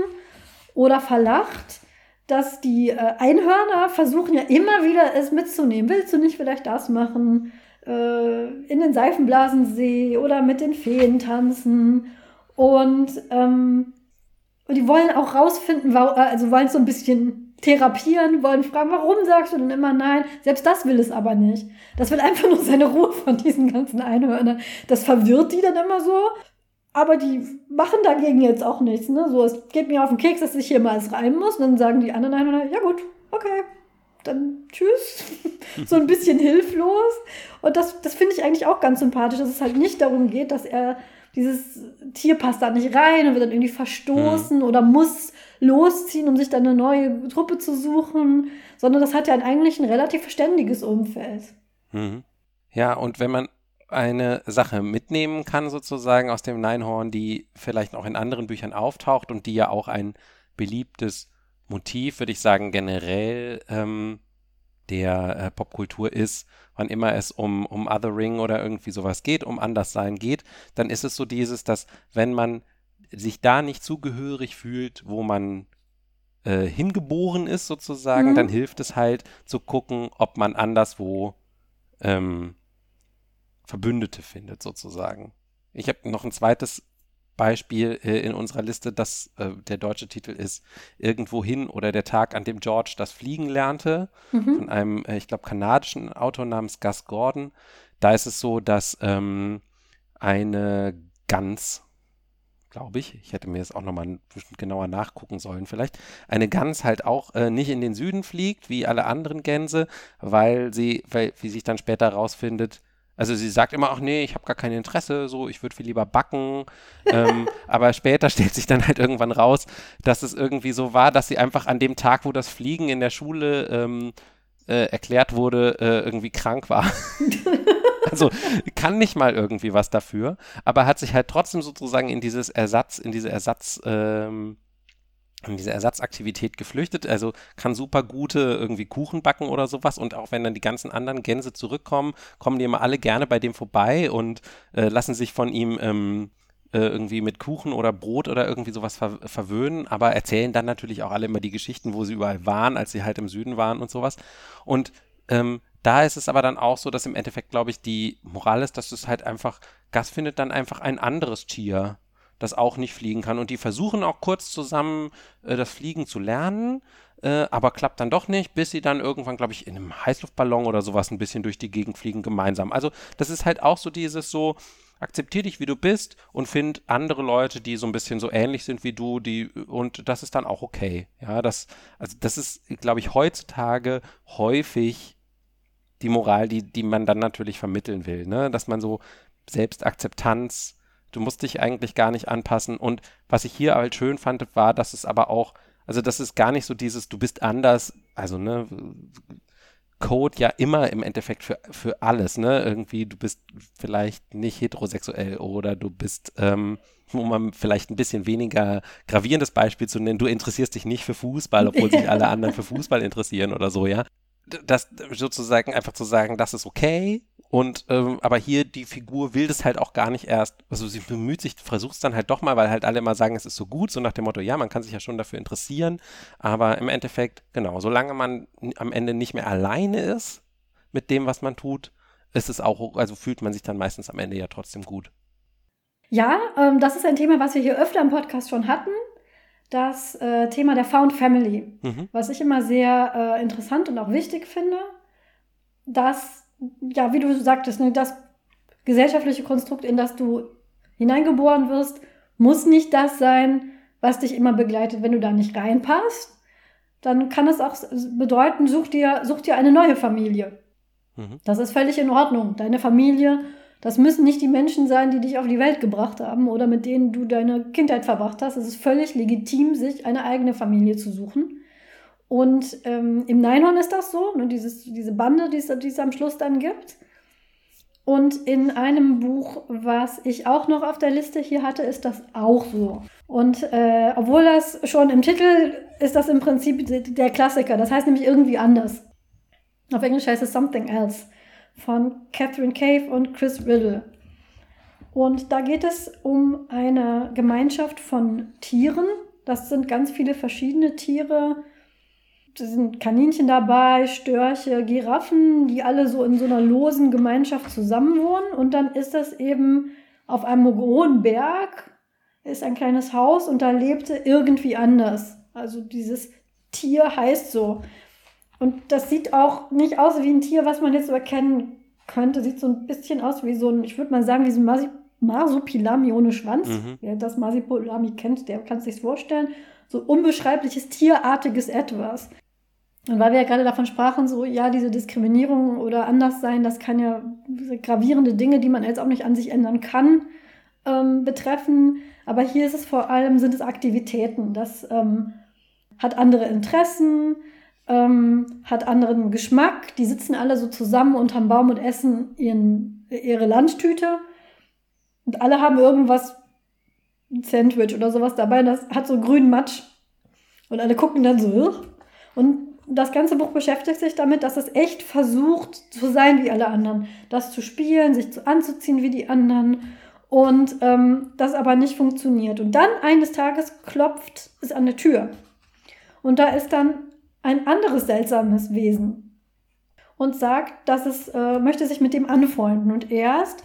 oder verlacht, dass die äh, Einhörner versuchen ja immer wieder es mitzunehmen. Willst du nicht vielleicht das machen? Äh, in den Seifenblasensee oder mit den Feen tanzen. Und, ähm, die wollen auch rausfinden, also wollen so ein bisschen therapieren, wollen fragen, warum sagst du denn immer nein? Selbst das will es aber nicht. Das will einfach nur seine Ruhe von diesen ganzen Einhörnern. Das verwirrt die dann immer so. Aber die machen dagegen jetzt auch nichts. Ne? So, es geht mir auf den Keks, dass ich hier mal alles reimen muss. Und dann sagen die anderen Einhörner, ja gut, okay, dann tschüss. so ein bisschen hilflos. Und das, das finde ich eigentlich auch ganz sympathisch, dass es halt nicht darum geht, dass er dieses Tier passt da nicht rein und wird dann irgendwie verstoßen mhm. oder muss losziehen, um sich dann eine neue Truppe zu suchen, sondern das hat ja eigentlich ein relativ verständiges Umfeld. Mhm. Ja, und wenn man eine Sache mitnehmen kann, sozusagen aus dem Neinhorn, die vielleicht auch in anderen Büchern auftaucht und die ja auch ein beliebtes Motiv, würde ich sagen, generell ähm, der äh, Popkultur ist, wann immer es um, um Othering oder irgendwie sowas geht, um Anderssein geht, dann ist es so dieses, dass wenn man sich da nicht zugehörig fühlt, wo man äh, hingeboren ist sozusagen, mhm. dann hilft es halt zu gucken, ob man anderswo ähm, Verbündete findet sozusagen. Ich habe noch ein zweites Beispiel äh, in unserer Liste, das äh, der deutsche Titel ist Irgendwohin oder der Tag, an dem George das Fliegen lernte, mhm. von einem, äh, ich glaube, kanadischen Autor namens Gus Gordon. Da ist es so, dass ähm, eine Gans, glaube ich, ich hätte mir das auch nochmal ein bisschen genauer nachgucken sollen vielleicht, eine Gans halt auch äh, nicht in den Süden fliegt, wie alle anderen Gänse, weil sie, weil, wie sich dann später herausfindet, also sie sagt immer auch, nee, ich habe gar kein Interesse, so, ich würde viel lieber backen. ähm, aber später stellt sich dann halt irgendwann raus, dass es irgendwie so war, dass sie einfach an dem Tag, wo das Fliegen in der Schule ähm, äh, erklärt wurde, äh, irgendwie krank war. also kann nicht mal irgendwie was dafür, aber hat sich halt trotzdem sozusagen in dieses Ersatz, in diese Ersatz, ähm, in diese Ersatzaktivität geflüchtet, also kann super gute irgendwie Kuchen backen oder sowas. Und auch wenn dann die ganzen anderen Gänse zurückkommen, kommen die immer alle gerne bei dem vorbei und äh, lassen sich von ihm ähm, äh, irgendwie mit Kuchen oder Brot oder irgendwie sowas ver verwöhnen, aber erzählen dann natürlich auch alle immer die Geschichten, wo sie überall waren, als sie halt im Süden waren und sowas. Und ähm, da ist es aber dann auch so, dass im Endeffekt, glaube ich, die Moral ist, dass es halt einfach, Gas findet dann einfach ein anderes Tier das auch nicht fliegen kann. Und die versuchen auch kurz zusammen äh, das Fliegen zu lernen, äh, aber klappt dann doch nicht, bis sie dann irgendwann, glaube ich, in einem Heißluftballon oder sowas ein bisschen durch die Gegend fliegen gemeinsam. Also das ist halt auch so dieses so, akzeptier dich, wie du bist und find andere Leute, die so ein bisschen so ähnlich sind wie du, die und das ist dann auch okay. Ja, das also das ist glaube ich heutzutage häufig die Moral, die die man dann natürlich vermitteln will, ne, dass man so Selbstakzeptanz Du musst dich eigentlich gar nicht anpassen. Und was ich hier halt schön fand, war, dass es aber auch, also das ist gar nicht so dieses, du bist anders, also ne, Code ja immer im Endeffekt für, für alles, ne? Irgendwie, du bist vielleicht nicht heterosexuell oder du bist, ähm, um mal vielleicht ein bisschen weniger gravierendes Beispiel zu nennen, du interessierst dich nicht für Fußball, obwohl sich alle anderen für Fußball interessieren oder so, ja. Das sozusagen einfach zu sagen, das ist okay, und ähm, aber hier die Figur will das halt auch gar nicht erst, also sie bemüht sich, versucht es dann halt doch mal, weil halt alle immer sagen, es ist so gut, so nach dem Motto, ja, man kann sich ja schon dafür interessieren, aber im Endeffekt, genau, solange man am Ende nicht mehr alleine ist mit dem, was man tut, ist es auch, also fühlt man sich dann meistens am Ende ja trotzdem gut. Ja, ähm, das ist ein Thema, was wir hier öfter im Podcast schon hatten. Das äh, Thema der Found Family, mhm. was ich immer sehr äh, interessant und auch wichtig finde, dass ja, wie du sagtest, ne, das gesellschaftliche Konstrukt, in das du hineingeboren wirst, muss nicht das sein, was dich immer begleitet, wenn du da nicht reinpasst. Dann kann es auch bedeuten, such dir, such dir eine neue Familie. Mhm. Das ist völlig in Ordnung. Deine Familie, das müssen nicht die Menschen sein, die dich auf die Welt gebracht haben oder mit denen du deine Kindheit verbracht hast. Es ist völlig legitim, sich eine eigene Familie zu suchen. Und ähm, im Neinhorn ist das so, ne, dieses, diese Bande, die es am Schluss dann gibt. Und in einem Buch, was ich auch noch auf der Liste hier hatte, ist das auch so. Und äh, obwohl das schon im Titel ist das im Prinzip der Klassiker. Das heißt nämlich irgendwie anders. Auf Englisch heißt es Something Else von Catherine Cave und Chris Riddle. Und da geht es um eine Gemeinschaft von Tieren. Das sind ganz viele verschiedene Tiere, da sind Kaninchen dabei, Störche, Giraffen, die alle so in so einer losen Gemeinschaft zusammenwohnen. Und dann ist das eben auf einem hohen Berg, ist ein kleines Haus und da lebte irgendwie anders. Also dieses Tier heißt so. Und das sieht auch nicht aus wie ein Tier, was man jetzt so erkennen könnte. Sieht so ein bisschen aus wie so ein, ich würde mal sagen, wie so ein Marsupilami ohne Schwanz. Mhm. Wer das Marsupilami kennt, der kann es sich vorstellen. So unbeschreibliches, tierartiges Etwas. Und weil wir ja gerade davon sprachen, so, ja, diese Diskriminierung oder Anderssein, das kann ja gravierende Dinge, die man jetzt auch nicht an sich ändern kann, ähm, betreffen. Aber hier ist es vor allem, sind es Aktivitäten. Das ähm, hat andere Interessen, ähm, hat anderen Geschmack. Die sitzen alle so zusammen unterm Baum und essen ihren, ihre Lunchtüte. Und alle haben irgendwas, ein Sandwich oder sowas dabei. Das hat so grünen Matsch. Und alle gucken dann so. Und das ganze Buch beschäftigt sich damit, dass es echt versucht zu sein wie alle anderen. Das zu spielen, sich zu anzuziehen wie die anderen. Und ähm, das aber nicht funktioniert. Und dann eines Tages klopft es an der Tür. Und da ist dann ein anderes seltsames Wesen und sagt, dass es äh, möchte sich mit dem anfreunden. Und erst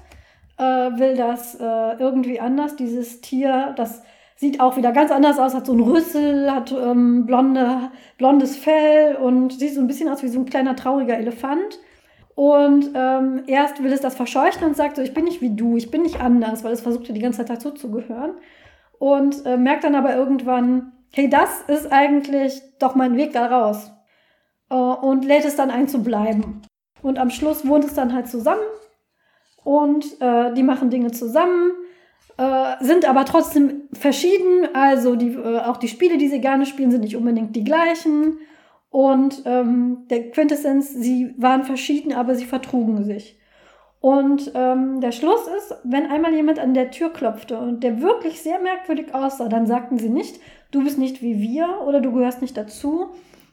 äh, will das äh, irgendwie anders, dieses Tier, das sieht auch wieder ganz anders aus, hat so einen Rüssel, hat ähm, blonde, blondes Fell und sieht so ein bisschen aus wie so ein kleiner trauriger Elefant. Und ähm, erst will es das verscheuchen und sagt so, ich bin nicht wie du, ich bin nicht anders, weil es versucht ja die ganze Zeit dazuzugehören. Und äh, merkt dann aber irgendwann, hey, das ist eigentlich doch mein Weg da raus. Äh, und lädt es dann ein zu bleiben. Und am Schluss wohnt es dann halt zusammen und äh, die machen Dinge zusammen, äh, sind aber trotzdem verschieden. Also die, äh, auch die Spiele, die sie gerne spielen, sind nicht unbedingt die gleichen. Und ähm, der Quintessenz, sie waren verschieden, aber sie vertrugen sich. Und ähm, der Schluss ist, wenn einmal jemand an der Tür klopfte und der wirklich sehr merkwürdig aussah, dann sagten sie nicht, du bist nicht wie wir oder du gehörst nicht dazu.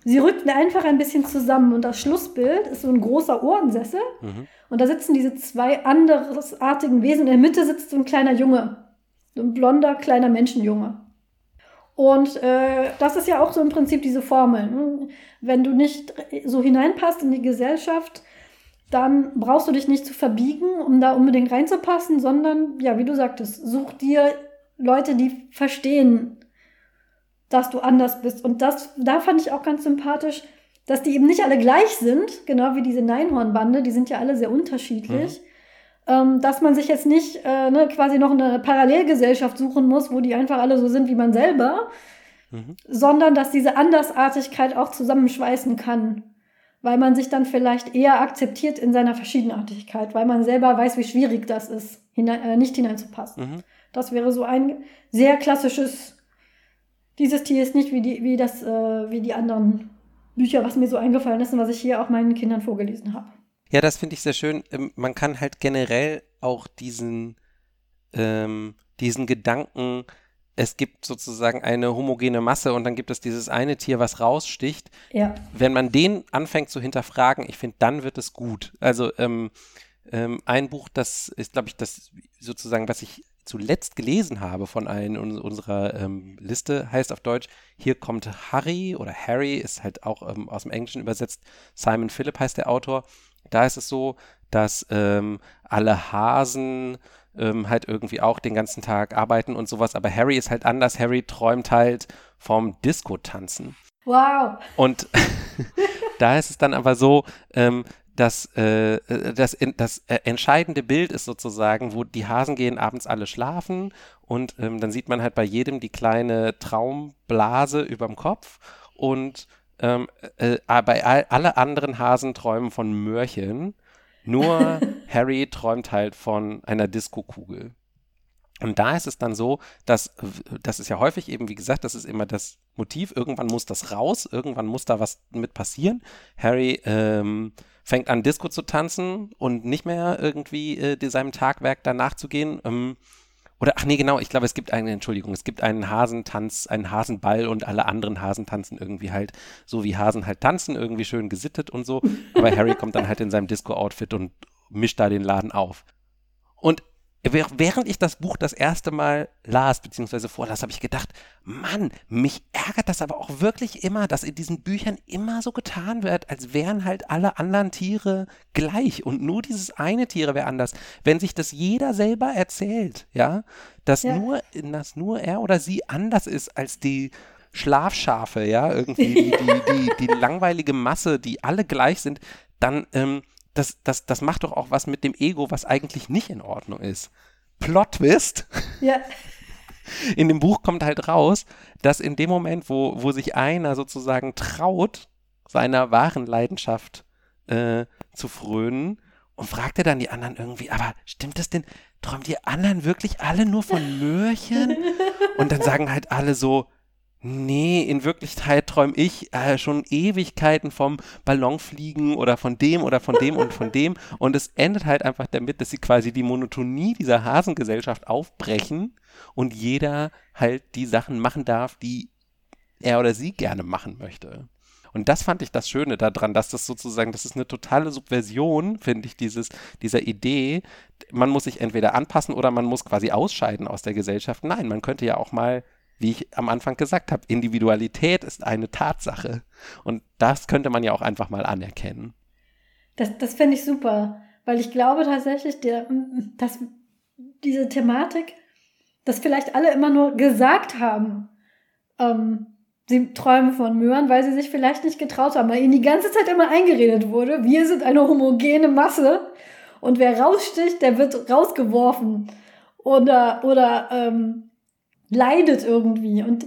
Sie rückten einfach ein bisschen zusammen und das Schlussbild ist so ein großer Ohrensessel mhm. und da sitzen diese zwei andersartigen Wesen. In der Mitte sitzt so ein kleiner Junge, so ein blonder kleiner Menschenjunge. Und äh, das ist ja auch so im Prinzip diese Formel. Ne? Wenn du nicht so hineinpasst in die Gesellschaft, dann brauchst du dich nicht zu verbiegen, um da unbedingt reinzupassen, sondern, ja, wie du sagtest, such dir Leute, die verstehen, dass du anders bist. Und das, da fand ich auch ganz sympathisch, dass die eben nicht alle gleich sind, genau wie diese Neinhornbande, die sind ja alle sehr unterschiedlich. Mhm. Ähm, dass man sich jetzt nicht äh, ne, quasi noch eine Parallelgesellschaft suchen muss, wo die einfach alle so sind wie man selber, mhm. sondern dass diese Andersartigkeit auch zusammenschweißen kann weil man sich dann vielleicht eher akzeptiert in seiner Verschiedenartigkeit, weil man selber weiß, wie schwierig das ist, hinein, äh, nicht hineinzupassen. Mhm. Das wäre so ein sehr klassisches, dieses Tier ist nicht wie die, wie das, äh, wie die anderen Bücher, was mir so eingefallen ist und was ich hier auch meinen Kindern vorgelesen habe. Ja, das finde ich sehr schön. Ähm, man kann halt generell auch diesen, ähm, diesen Gedanken es gibt sozusagen eine homogene Masse und dann gibt es dieses eine Tier, was raussticht. Ja. Wenn man den anfängt zu hinterfragen, ich finde, dann wird es gut. Also ähm, ähm, ein Buch, das ist, glaube ich, das sozusagen, was ich zuletzt gelesen habe von einem unserer ähm, Liste, heißt auf Deutsch, hier kommt Harry oder Harry, ist halt auch ähm, aus dem Englischen übersetzt. Simon Philip heißt der Autor. Da ist es so, dass ähm, alle Hasen ähm, halt irgendwie auch den ganzen Tag arbeiten und sowas. Aber Harry ist halt anders. Harry träumt halt vom Disco-Tanzen. Wow. Und da ist es dann aber so, ähm, dass äh, das, das äh, entscheidende Bild ist sozusagen, wo die Hasen gehen abends alle schlafen und ähm, dann sieht man halt bei jedem die kleine Traumblase überm Kopf und ähm, äh, bei all, alle anderen Hasen träumen von Möhrchen nur Harry träumt halt von einer Diskokugel. Und da ist es dann so, dass das ist ja häufig eben, wie gesagt, das ist immer das Motiv. Irgendwann muss das raus, irgendwann muss da was mit passieren. Harry ähm, fängt an, Disco zu tanzen und nicht mehr irgendwie äh, seinem Tagwerk danach zu gehen. Ähm, oder, ach nee, genau, ich glaube, es gibt eine, Entschuldigung, es gibt einen Hasentanz, einen Hasenball und alle anderen Hasen tanzen irgendwie halt so wie Hasen halt tanzen, irgendwie schön gesittet und so. Aber Harry kommt dann halt in seinem Disco-Outfit und mischt da den Laden auf. Und Während ich das Buch das erste Mal las, beziehungsweise vorlas, habe ich gedacht, Mann, mich ärgert das aber auch wirklich immer, dass in diesen Büchern immer so getan wird, als wären halt alle anderen Tiere gleich und nur dieses eine Tier wäre anders. Wenn sich das jeder selber erzählt, ja, dass ja. nur, dass nur er oder sie anders ist als die Schlafschafe, ja, irgendwie die, die, die, die langweilige Masse, die alle gleich sind, dann ähm, das, das, das macht doch auch was mit dem Ego, was eigentlich nicht in Ordnung ist. Plot-Twist. Ja. In dem Buch kommt halt raus, dass in dem Moment, wo, wo sich einer sozusagen traut, seiner wahren Leidenschaft äh, zu frönen, und fragt er dann die anderen irgendwie, aber stimmt das denn? Träumt ihr anderen wirklich alle nur von Möhrchen? Und dann sagen halt alle so, nee, in Wirklichkeit träume ich äh, schon Ewigkeiten vom Ballonfliegen oder von dem oder von dem und von dem. Und es endet halt einfach damit, dass sie quasi die Monotonie dieser Hasengesellschaft aufbrechen und jeder halt die Sachen machen darf, die er oder sie gerne machen möchte. Und das fand ich das Schöne daran, dass das sozusagen, das ist eine totale Subversion, finde ich, dieses, dieser Idee. Man muss sich entweder anpassen oder man muss quasi ausscheiden aus der Gesellschaft. Nein, man könnte ja auch mal wie ich am Anfang gesagt habe, Individualität ist eine Tatsache. Und das könnte man ja auch einfach mal anerkennen. Das, das finde ich super, weil ich glaube tatsächlich, der, dass diese Thematik, dass vielleicht alle immer nur gesagt haben, ähm, sie träumen von Möhren, weil sie sich vielleicht nicht getraut haben, weil ihnen die ganze Zeit immer eingeredet wurde, wir sind eine homogene Masse und wer raussticht, der wird rausgeworfen. Oder, oder ähm, leidet irgendwie. Und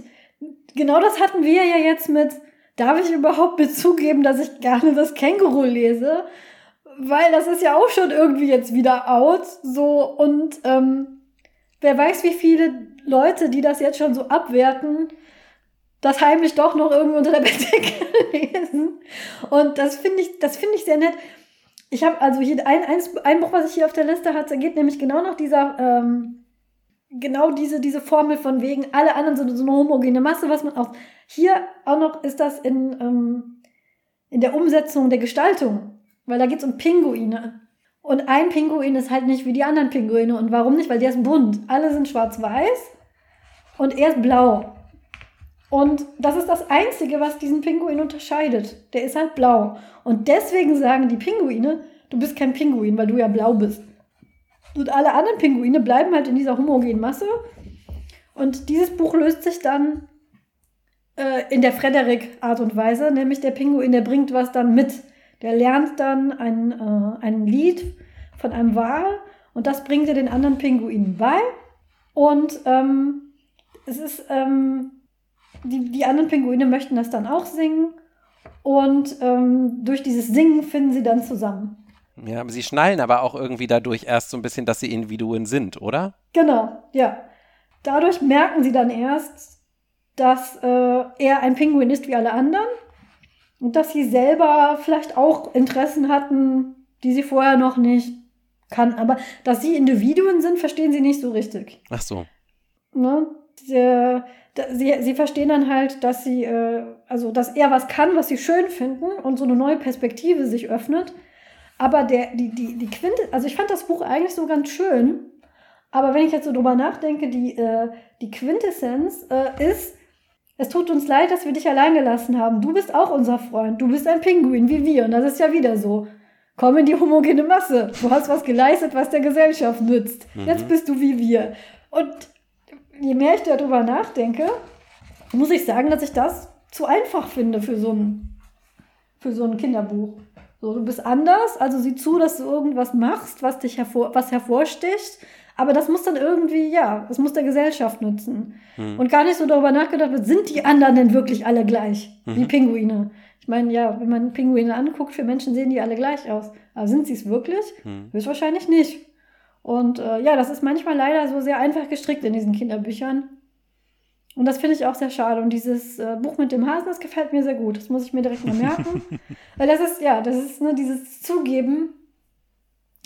genau das hatten wir ja jetzt mit, darf ich überhaupt bezugeben, dass ich gerne das Känguru lese? Weil das ist ja auch schon irgendwie jetzt wieder out. So, und ähm, wer weiß, wie viele Leute, die das jetzt schon so abwerten, das heimlich doch noch irgendwie unter der Bettdecke lesen. Und das finde ich, das finde ich sehr nett. Ich habe also hier ein, ein, ein Buch, was ich hier auf der Liste hatte, geht nämlich genau nach dieser ähm, genau diese, diese Formel von wegen, alle anderen sind so eine homogene Masse, was man auch. Hier auch noch ist das in, ähm, in der Umsetzung der Gestaltung, weil da geht es um Pinguine. Und ein Pinguin ist halt nicht wie die anderen Pinguine. Und warum nicht? Weil der ist bunt. Alle sind schwarz-weiß und er ist blau. Und das ist das Einzige, was diesen Pinguin unterscheidet. Der ist halt blau. Und deswegen sagen die Pinguine, du bist kein Pinguin, weil du ja blau bist. Und alle anderen Pinguine bleiben halt in dieser homogenen Masse. Und dieses Buch löst sich dann äh, in der Frederik-Art und Weise, nämlich der Pinguin, der bringt was dann mit. Der lernt dann ein, äh, ein Lied von einem Wal und das bringt er den anderen Pinguinen bei. Und ähm, es ist, ähm, die, die anderen Pinguine möchten das dann auch singen. Und ähm, durch dieses Singen finden sie dann zusammen. Ja, aber sie schnallen aber auch irgendwie dadurch erst so ein bisschen, dass sie Individuen sind, oder? Genau, ja. Dadurch merken sie dann erst, dass äh, er ein Pinguin ist wie alle anderen und dass sie selber vielleicht auch Interessen hatten, die sie vorher noch nicht kannten. Aber dass sie Individuen sind, verstehen sie nicht so richtig. Ach so. Ne? Der, sie, sie verstehen dann halt, dass sie, äh, also dass er was kann, was sie schön finden und so eine neue Perspektive sich öffnet. Aber der, die, die, die Quinte, also ich fand das Buch eigentlich so ganz schön. Aber wenn ich jetzt so drüber nachdenke, die, äh, die Quintessenz äh, ist, es tut uns leid, dass wir dich allein gelassen haben. Du bist auch unser Freund. Du bist ein Pinguin wie wir. Und das ist ja wieder so. Komm in die homogene Masse. Du hast was geleistet, was der Gesellschaft nützt. Mhm. Jetzt bist du wie wir. Und je mehr ich darüber nachdenke, muss ich sagen, dass ich das zu einfach finde für so ein, für so ein Kinderbuch. So, du bist anders, also sieh zu, dass du irgendwas machst, was dich hervor, was hervorsticht. Aber das muss dann irgendwie, ja, das muss der Gesellschaft nützen. Mhm. Und gar nicht so darüber nachgedacht wird, sind die anderen denn wirklich alle gleich? Mhm. Wie Pinguine. Ich meine, ja, wenn man Pinguine anguckt, für Menschen sehen die alle gleich aus. Aber sind sie es wirklich? Mhm. Höchstwahrscheinlich nicht. Und äh, ja, das ist manchmal leider so sehr einfach gestrickt in diesen Kinderbüchern. Und das finde ich auch sehr schade. Und dieses äh, Buch mit dem Hasen, das gefällt mir sehr gut. Das muss ich mir direkt mal merken. Weil das ist, ja, das ist nur dieses Zugeben.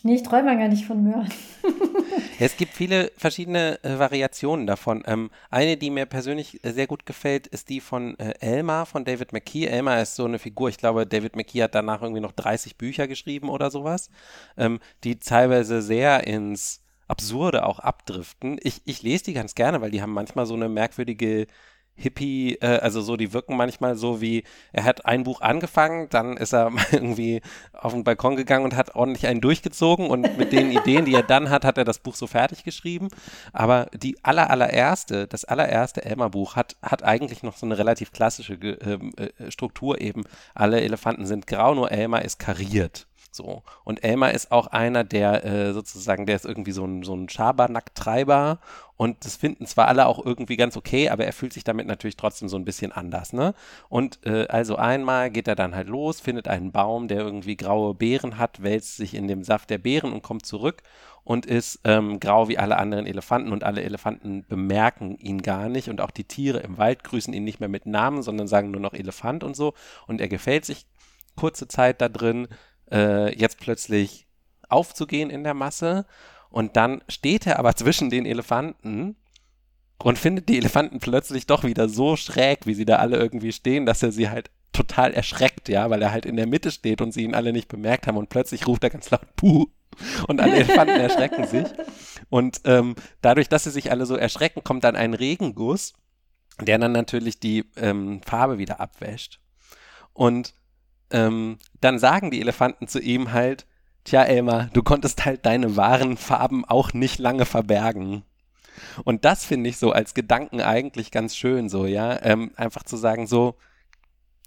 Nee, ich träume gar nicht von Möhren. es gibt viele verschiedene äh, Variationen davon. Ähm, eine, die mir persönlich äh, sehr gut gefällt, ist die von äh, Elmar, von David McKee. Elmar ist so eine Figur, ich glaube, David McKee hat danach irgendwie noch 30 Bücher geschrieben oder sowas, ähm, die teilweise sehr ins Absurde auch abdriften. Ich, ich lese die ganz gerne, weil die haben manchmal so eine merkwürdige Hippie, äh, also so, die wirken manchmal so wie, er hat ein Buch angefangen, dann ist er irgendwie auf den Balkon gegangen und hat ordentlich einen durchgezogen und mit den Ideen, die er dann hat, hat er das Buch so fertig geschrieben. Aber die aller, allererste, das allererste Elmer-Buch hat, hat eigentlich noch so eine relativ klassische ähm, äh, Struktur eben. Alle Elefanten sind grau, nur Elmer ist kariert. So. Und Elmar ist auch einer, der äh, sozusagen, der ist irgendwie so ein, so ein Schabernack-Treiber und das finden zwar alle auch irgendwie ganz okay, aber er fühlt sich damit natürlich trotzdem so ein bisschen anders, ne? Und äh, also einmal geht er dann halt los, findet einen Baum, der irgendwie graue Beeren hat, wälzt sich in dem Saft der Beeren und kommt zurück und ist ähm, grau wie alle anderen Elefanten und alle Elefanten bemerken ihn gar nicht und auch die Tiere im Wald grüßen ihn nicht mehr mit Namen, sondern sagen nur noch Elefant und so und er gefällt sich kurze Zeit da drin, äh, jetzt plötzlich aufzugehen in der Masse. Und dann steht er aber zwischen den Elefanten und findet die Elefanten plötzlich doch wieder so schräg, wie sie da alle irgendwie stehen, dass er sie halt total erschreckt, ja, weil er halt in der Mitte steht und sie ihn alle nicht bemerkt haben und plötzlich ruft er ganz laut Puh und alle Elefanten erschrecken sich. Und ähm, dadurch, dass sie sich alle so erschrecken, kommt dann ein Regenguss, der dann natürlich die ähm, Farbe wieder abwäscht. Und ähm, dann sagen die Elefanten zu ihm halt, tja Elmar, du konntest halt deine wahren Farben auch nicht lange verbergen. Und das finde ich so als Gedanken eigentlich ganz schön, so, ja, ähm, einfach zu sagen, so,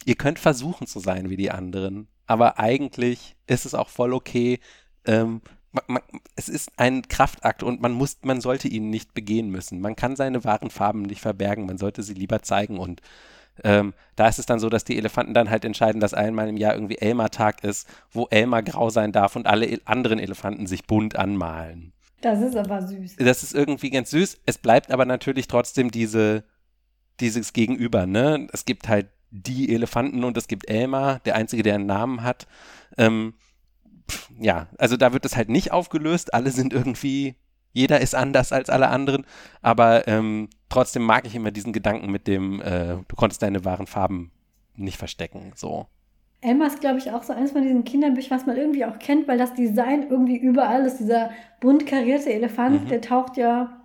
ihr könnt versuchen zu sein wie die anderen, aber eigentlich ist es auch voll okay, ähm, man, man, es ist ein Kraftakt und man muss, man sollte ihn nicht begehen müssen. Man kann seine wahren Farben nicht verbergen, man sollte sie lieber zeigen und ähm, da ist es dann so, dass die Elefanten dann halt entscheiden, dass einmal im Jahr irgendwie Elmar-Tag ist, wo Elmar grau sein darf und alle anderen Elefanten sich bunt anmalen. Das ist aber süß. Das ist irgendwie ganz süß. Es bleibt aber natürlich trotzdem diese, dieses Gegenüber, ne? Es gibt halt die Elefanten und es gibt Elmar, der Einzige, der einen Namen hat. Ähm, pff, ja, also da wird es halt nicht aufgelöst. Alle sind irgendwie jeder ist anders als alle anderen, aber ähm, trotzdem mag ich immer diesen Gedanken mit dem, äh, du konntest deine wahren Farben nicht verstecken, so. Emma ist, glaube ich, auch so eines von diesen Kinderbüchern, was man irgendwie auch kennt, weil das Design irgendwie überall ist. Dieser bunt karierte Elefant, mhm. der taucht ja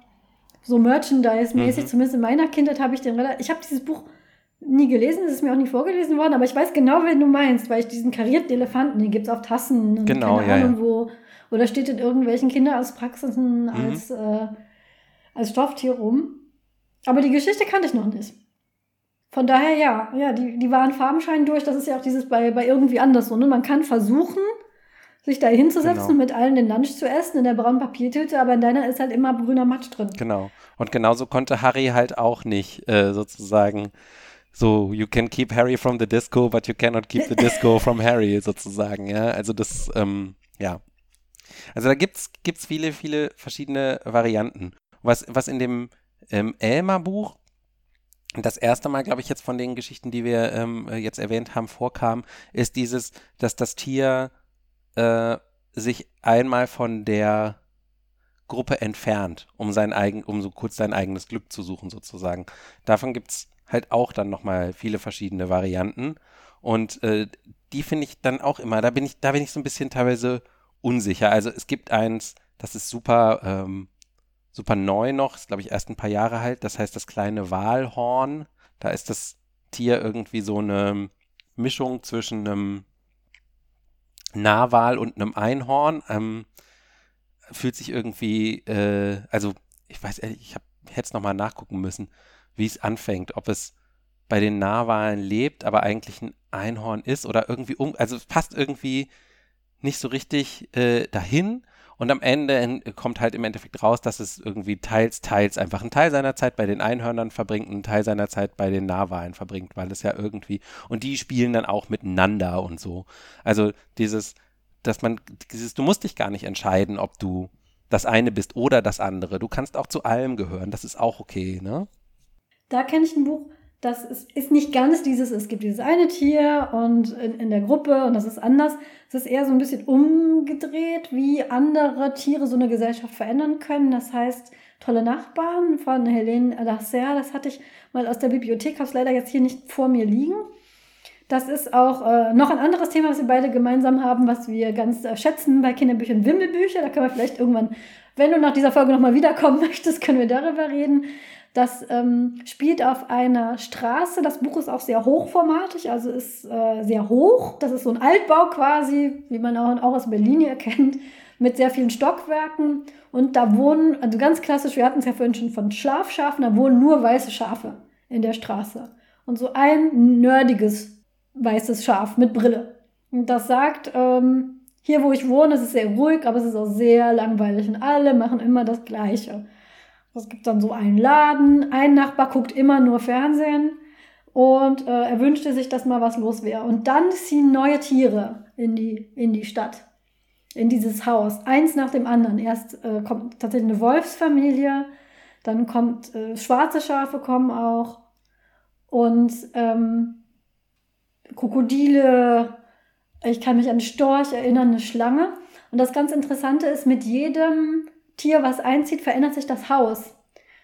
so Merchandise-mäßig, mhm. zumindest in meiner Kindheit habe ich den relativ. Ich habe dieses Buch nie gelesen, es ist mir auch nie vorgelesen worden, aber ich weiß genau, wen du meinst, weil ich diesen karierten Elefanten, den gibt es auf Tassen und genau, keine ja, Ahnung ja. wo. Oder steht in irgendwelchen Kinderarztpraxisen mhm. als, äh, als Stofftier rum. Aber die Geschichte kannte ich noch nicht. Von daher, ja, ja, die, die wahren Farben scheinen durch. Das ist ja auch dieses bei, bei irgendwie anders so. Ne? Man kann versuchen, sich da hinzusetzen genau. und mit allen den Lunch zu essen in der braunen Papiertüte, aber in deiner ist halt immer grüner Matsch drin. Genau. Und genauso konnte Harry halt auch nicht äh, sozusagen so, you can keep Harry from the disco, but you cannot keep the disco from Harry sozusagen, ja. Also das, ähm, ja. Also da gibt's gibt's viele, viele verschiedene Varianten. Was, was in dem ähm, Elmer-Buch das erste Mal, glaube ich, jetzt von den Geschichten, die wir ähm, jetzt erwähnt haben, vorkam, ist dieses, dass das Tier äh, sich einmal von der Gruppe entfernt, um sein eigen, um so kurz sein eigenes Glück zu suchen, sozusagen. Davon gibt es halt auch dann nochmal viele verschiedene Varianten. Und äh, die finde ich dann auch immer, da bin ich, da bin ich so ein bisschen teilweise unsicher. Also es gibt eins, das ist super, ähm, super neu noch, ist glaube ich erst ein paar Jahre alt. Das heißt das kleine Walhorn. Da ist das Tier irgendwie so eine Mischung zwischen einem Narwal und einem Einhorn. Ähm, fühlt sich irgendwie, äh, also ich weiß ehrlich, ich, hätte es nochmal nachgucken müssen, wie es anfängt, ob es bei den Narwalen lebt, aber eigentlich ein Einhorn ist oder irgendwie um, also es passt irgendwie nicht so richtig äh, dahin. Und am Ende kommt halt im Endeffekt raus, dass es irgendwie teils, teils einfach einen Teil seiner Zeit bei den Einhörnern verbringt einen Teil seiner Zeit bei den Narwalen verbringt, weil es ja irgendwie, und die spielen dann auch miteinander und so. Also dieses, dass man, dieses, du musst dich gar nicht entscheiden, ob du das eine bist oder das andere. Du kannst auch zu allem gehören, das ist auch okay, ne? Da kenne ich ein Buch, das ist, ist nicht ganz dieses, es gibt dieses eine Tier und in, in der Gruppe und das ist anders. Es ist eher so ein bisschen umgedreht, wie andere Tiere so eine Gesellschaft verändern können. Das heißt, Tolle Nachbarn von Helene Lasser, das hatte ich mal aus der Bibliothek, habe es leider jetzt hier nicht vor mir liegen. Das ist auch äh, noch ein anderes Thema, was wir beide gemeinsam haben, was wir ganz äh, schätzen bei Kinderbüchern, Wimmelbücher. Da können wir vielleicht irgendwann, wenn du nach dieser Folge nochmal wiederkommen möchtest, können wir darüber reden. Das ähm, spielt auf einer Straße. Das Buch ist auch sehr hochformatig, also ist äh, sehr hoch. Das ist so ein Altbau quasi, wie man auch, auch aus Berlin hier kennt, mit sehr vielen Stockwerken. Und da wohnen, also ganz klassisch, wir hatten es ja vorhin schon von Schlafschafen, da wohnen nur weiße Schafe in der Straße. Und so ein nerdiges weißes Schaf mit Brille. Und das sagt, ähm, hier, wo ich wohne, ist es sehr ruhig, aber es ist auch sehr langweilig und alle machen immer das Gleiche. Es gibt dann so einen Laden, ein Nachbar guckt immer nur Fernsehen und äh, er wünschte sich, dass mal was los wäre. Und dann ziehen neue Tiere in die, in die Stadt, in dieses Haus, eins nach dem anderen. Erst äh, kommt tatsächlich eine Wolfsfamilie, dann kommt äh, schwarze Schafe kommen auch und ähm, Krokodile, ich kann mich an Storch erinnern, eine Schlange. Und das ganz Interessante ist, mit jedem Tier, was einzieht, verändert sich das Haus.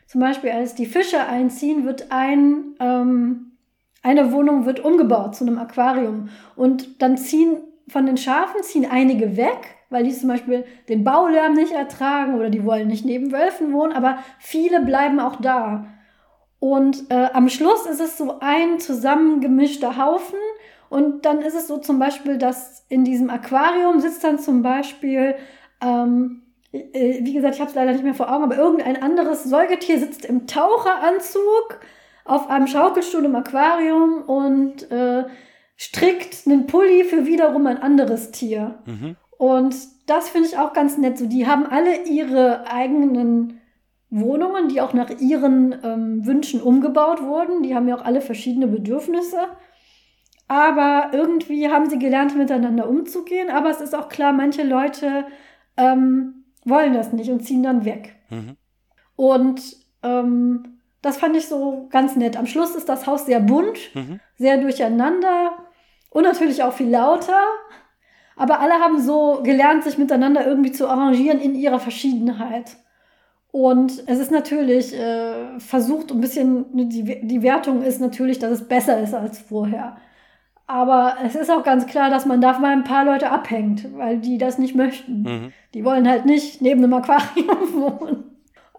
Zum Beispiel, als die Fische einziehen, wird ein, ähm, eine Wohnung wird umgebaut zu einem Aquarium. Und dann ziehen von den Schafen ziehen einige weg, weil die zum Beispiel den Baulärm nicht ertragen oder die wollen nicht neben Wölfen wohnen, aber viele bleiben auch da. Und äh, am Schluss ist es so ein zusammengemischter Haufen und dann ist es so zum Beispiel, dass in diesem Aquarium sitzt dann zum Beispiel, ähm, äh, wie gesagt, ich habe es leider nicht mehr vor Augen, aber irgendein anderes Säugetier sitzt im Taucheranzug auf einem Schaukelstuhl im Aquarium und äh, strickt einen Pulli für wiederum ein anderes Tier. Mhm. Und das finde ich auch ganz nett. So, die haben alle ihre eigenen Wohnungen, die auch nach ihren ähm, Wünschen umgebaut wurden. Die haben ja auch alle verschiedene Bedürfnisse. Aber irgendwie haben sie gelernt, miteinander umzugehen. Aber es ist auch klar, manche Leute ähm, wollen das nicht und ziehen dann weg. Mhm. Und ähm, das fand ich so ganz nett. Am Schluss ist das Haus sehr bunt, mhm. sehr durcheinander und natürlich auch viel lauter. Aber alle haben so gelernt, sich miteinander irgendwie zu arrangieren in ihrer Verschiedenheit. Und es ist natürlich äh, versucht, ein bisschen, die, die Wertung ist natürlich, dass es besser ist als vorher. Aber es ist auch ganz klar, dass man da mal ein paar Leute abhängt, weil die das nicht möchten. Mhm. Die wollen halt nicht neben einem Aquarium wohnen.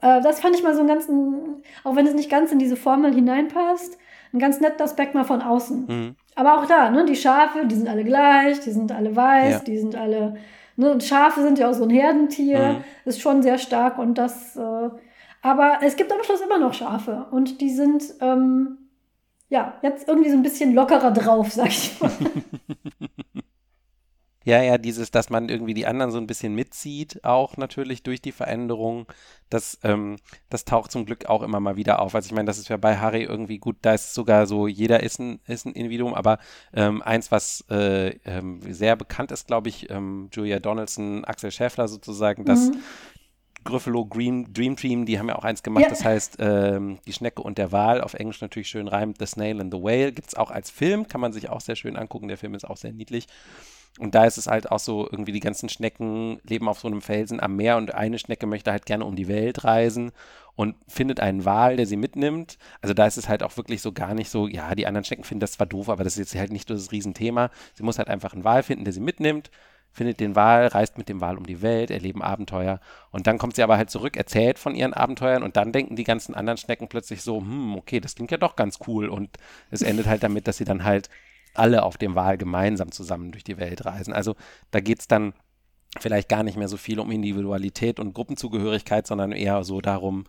Äh, das fand ich mal so einen ganzen, auch wenn es nicht ganz in diese Formel hineinpasst, ein ganz netter Aspekt mal von außen. Mhm. Aber auch da, ne, die Schafe, die sind alle gleich, die sind alle weiß, ja. die sind alle, ne, und Schafe sind ja auch so ein Herdentier, mhm. ist schon sehr stark und das, äh, aber es gibt am Schluss immer noch Schafe und die sind, ähm, ja, jetzt irgendwie so ein bisschen lockerer drauf, sag ich mal. Ja, ja, dieses, dass man irgendwie die anderen so ein bisschen mitzieht, auch natürlich durch die Veränderung, das, ähm, das taucht zum Glück auch immer mal wieder auf. Also ich meine, das ist ja bei Harry irgendwie gut, da ist sogar so, jeder ist ein, ist ein Individuum, aber ähm, eins, was äh, ähm, sehr bekannt ist, glaube ich, ähm, Julia Donaldson, Axel Schäffler sozusagen, dass mhm. Gryffalo Green, Dream Team, die haben ja auch eins gemacht, ja. das heißt ähm, Die Schnecke und der Wal, auf Englisch natürlich schön reimt, The Snail and the Whale, gibt es auch als Film, kann man sich auch sehr schön angucken, der Film ist auch sehr niedlich. Und da ist es halt auch so, irgendwie die ganzen Schnecken leben auf so einem Felsen am Meer und eine Schnecke möchte halt gerne um die Welt reisen und findet einen Wal, der sie mitnimmt. Also da ist es halt auch wirklich so gar nicht so, ja, die anderen Schnecken finden das zwar doof, aber das ist jetzt halt nicht das Riesenthema. Sie muss halt einfach einen Wal finden, der sie mitnimmt, findet den Wal, reist mit dem Wal um die Welt, erleben Abenteuer und dann kommt sie aber halt zurück, erzählt von ihren Abenteuern und dann denken die ganzen anderen Schnecken plötzlich so, hm, okay, das klingt ja doch ganz cool und es endet halt damit, dass sie dann halt alle auf dem Wal gemeinsam zusammen durch die Welt reisen. Also da geht es dann vielleicht gar nicht mehr so viel um Individualität und Gruppenzugehörigkeit, sondern eher so darum,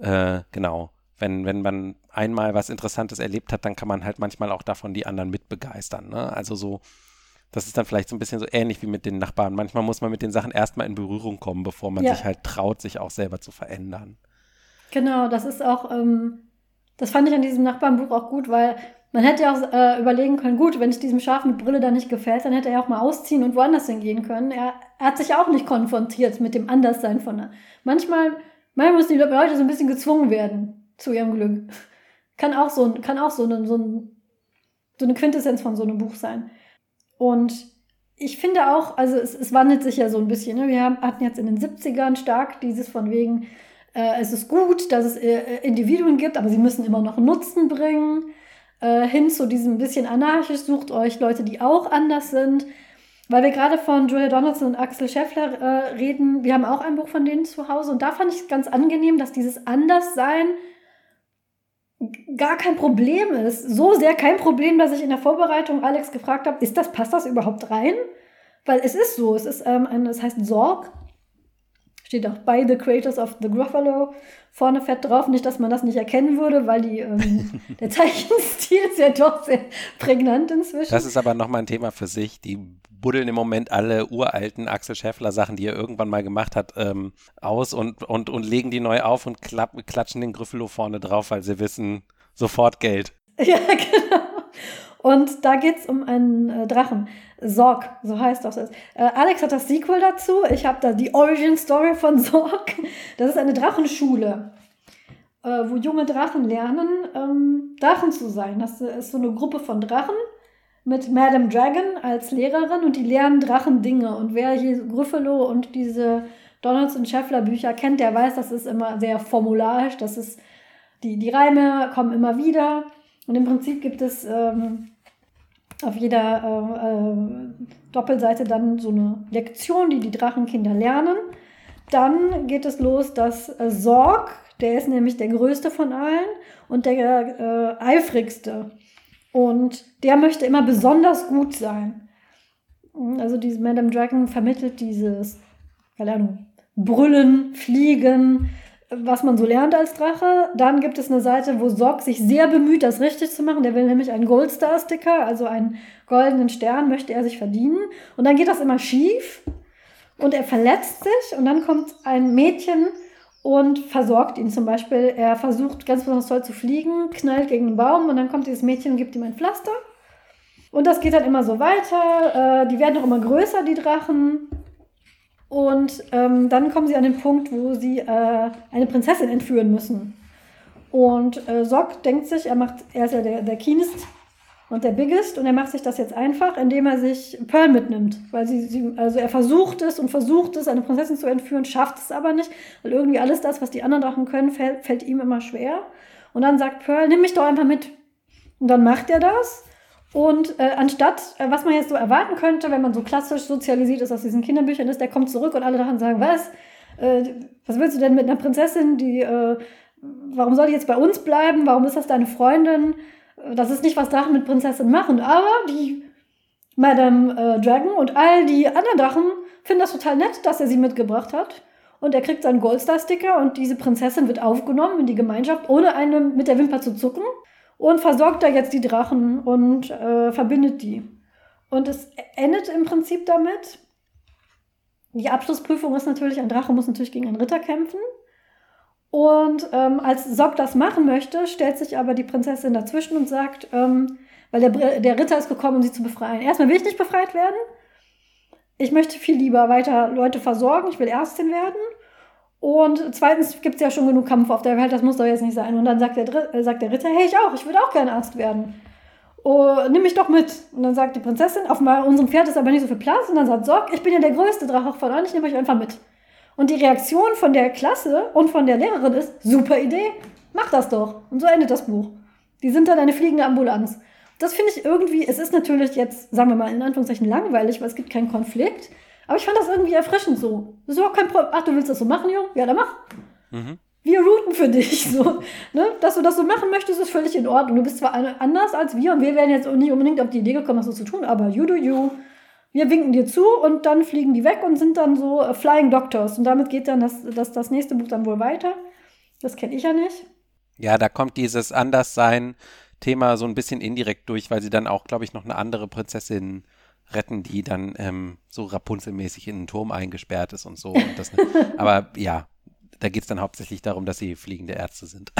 äh, genau, wenn, wenn man einmal was Interessantes erlebt hat, dann kann man halt manchmal auch davon die anderen mitbegeistern. Ne? Also so, das ist dann vielleicht so ein bisschen so ähnlich wie mit den Nachbarn. Manchmal muss man mit den Sachen erstmal in Berührung kommen, bevor man ja. sich halt traut, sich auch selber zu verändern. Genau, das ist auch, ähm, das fand ich an diesem Nachbarnbuch auch gut, weil man hätte ja auch äh, überlegen können, gut, wenn es diesem Schaf mit Brille da nicht gefällt, dann hätte er auch mal ausziehen und woanders hingehen können. Er, er hat sich auch nicht konfrontiert mit dem Anderssein von der. Manchmal, manchmal müssen die Leute so ein bisschen gezwungen werden zu ihrem Glück. Kann auch so, kann auch so, eine, so, ein, so eine Quintessenz von so einem Buch sein. Und ich finde auch, also es, es wandelt sich ja so ein bisschen. Ne? Wir haben, hatten jetzt in den 70ern stark dieses von wegen, äh, es ist gut, dass es äh, Individuen gibt, aber sie müssen immer noch Nutzen bringen äh, hin zu diesem bisschen anarchisch, sucht euch Leute, die auch anders sind. Weil wir gerade von Julia Donaldson und Axel Scheffler äh, reden, wir haben auch ein Buch von denen zu Hause und da fand ich es ganz angenehm, dass dieses Anderssein gar kein Problem ist. So sehr kein Problem, dass ich in der Vorbereitung Alex gefragt habe, ist das, passt das überhaupt rein? Weil es ist so, es ist ähm, ein, es heißt Sorg, steht auch by the creators of the Gruffalo vorne fett drauf. Nicht, dass man das nicht erkennen würde, weil die, ähm, der Zeichenstil ist ja doch sehr prägnant inzwischen. Das ist aber nochmal ein Thema für sich. Die buddeln im Moment alle uralten Axel Schäffler Sachen, die er irgendwann mal gemacht hat, ähm, aus und, und, und legen die neu auf und klapp, klatschen den Gryffalo vorne drauf, weil sie wissen, sofort Geld. Ja, genau. Und da geht es um einen äh, Drachen. Sorg, so heißt das. Äh, Alex hat das Sequel dazu. Ich habe da die Origin Story von Sorg. Das ist eine Drachenschule, äh, wo junge Drachen lernen, ähm, Drachen zu sein. Das ist so eine Gruppe von Drachen mit Madame Dragon als Lehrerin und die lernen Drachendinge. Und wer hier Gryffalo und diese Donaldson Scheffler Bücher kennt, der weiß, das ist immer sehr formularisch. Das ist, die, die Reime kommen immer wieder. Und im Prinzip gibt es ähm, auf jeder äh, äh, Doppelseite dann so eine Lektion, die die Drachenkinder lernen. Dann geht es los, dass äh, Sorg, der ist nämlich der größte von allen und der äh, eifrigste. Und der möchte immer besonders gut sein. Also diese Madame Dragon vermittelt dieses, keine Ahnung, Brüllen, Fliegen, was man so lernt als Drache. Dann gibt es eine Seite, wo Sorg sich sehr bemüht, das richtig zu machen. Der will nämlich einen Goldstar-Sticker, also einen goldenen Stern, möchte er sich verdienen. Und dann geht das immer schief und er verletzt sich und dann kommt ein Mädchen und versorgt ihn zum Beispiel. Er versucht ganz besonders toll zu fliegen, knallt gegen einen Baum und dann kommt dieses Mädchen und gibt ihm ein Pflaster. Und das geht dann immer so weiter. Äh, die werden auch immer größer, die Drachen. Und ähm, dann kommen sie an den Punkt, wo sie äh, eine Prinzessin entführen müssen. Und äh, Sock denkt sich, er macht, er ist ja der, der Keenest und der Biggest und er macht sich das jetzt einfach, indem er sich Pearl mitnimmt. Weil sie, sie, also er versucht es und versucht es, eine Prinzessin zu entführen, schafft es aber nicht, weil irgendwie alles das, was die anderen Drachen können, fällt, fällt ihm immer schwer. Und dann sagt Pearl, nimm mich doch einfach mit. Und dann macht er das. Und äh, anstatt, äh, was man jetzt so erwarten könnte, wenn man so klassisch sozialisiert ist aus diesen Kinderbüchern ist, der kommt zurück und alle Drachen sagen, was? Äh, was willst du denn mit einer Prinzessin, die, äh, warum soll die jetzt bei uns bleiben? Warum ist das deine Freundin? Das ist nicht, was Drachen mit Prinzessin machen, aber die Madame äh, Dragon und all die anderen Drachen finden das total nett, dass er sie mitgebracht hat. Und er kriegt seinen Goldstar-Sticker und diese Prinzessin wird aufgenommen in die Gemeinschaft, ohne einen mit der Wimper zu zucken. Und versorgt da jetzt die Drachen und äh, verbindet die. Und es endet im Prinzip damit. Die Abschlussprüfung ist natürlich, ein Drache muss natürlich gegen einen Ritter kämpfen. Und ähm, als Sock das machen möchte, stellt sich aber die Prinzessin dazwischen und sagt, ähm, weil der, der Ritter ist gekommen, um sie zu befreien. Erstmal will ich nicht befreit werden. Ich möchte viel lieber weiter Leute versorgen. Ich will Ärztin werden. Und zweitens gibt es ja schon genug Kampf auf der Welt, das muss doch jetzt nicht sein. Und dann sagt der, äh, sagt der Ritter, hey, ich auch, ich würde auch gerne Arzt werden. Oh, nimm mich doch mit. Und dann sagt die Prinzessin, auf unserem Pferd ist aber nicht so viel Platz. Und dann sagt Sorg, ich bin ja der größte Drache von allen, ich nehme euch einfach mit. Und die Reaktion von der Klasse und von der Lehrerin ist, super Idee, mach das doch. Und so endet das Buch. Die sind dann eine fliegende Ambulanz. Das finde ich irgendwie, es ist natürlich jetzt, sagen wir mal, in Anführungszeichen langweilig, weil es gibt keinen Konflikt. Aber ich fand das irgendwie erfrischend so. Das ist überhaupt kein Problem. Ach, du willst das so machen, Junge? Ja, dann mach. Mhm. Wir routen für dich. So, ne? Dass du das so machen möchtest, ist völlig in Ordnung. Du bist zwar anders als wir und wir wären jetzt nicht unbedingt auf die Idee gekommen, das so zu tun, aber you do you wir winken dir zu und dann fliegen die weg und sind dann so äh, Flying Doctors. Und damit geht dann das, das, das nächste Buch dann wohl weiter. Das kenne ich ja nicht. Ja, da kommt dieses Anderssein-Thema so ein bisschen indirekt durch, weil sie dann auch, glaube ich, noch eine andere Prinzessin retten, die dann ähm, so Rapunzelmäßig in einen Turm eingesperrt ist und so. Und das, aber ja, da geht es dann hauptsächlich darum, dass sie fliegende Ärzte sind.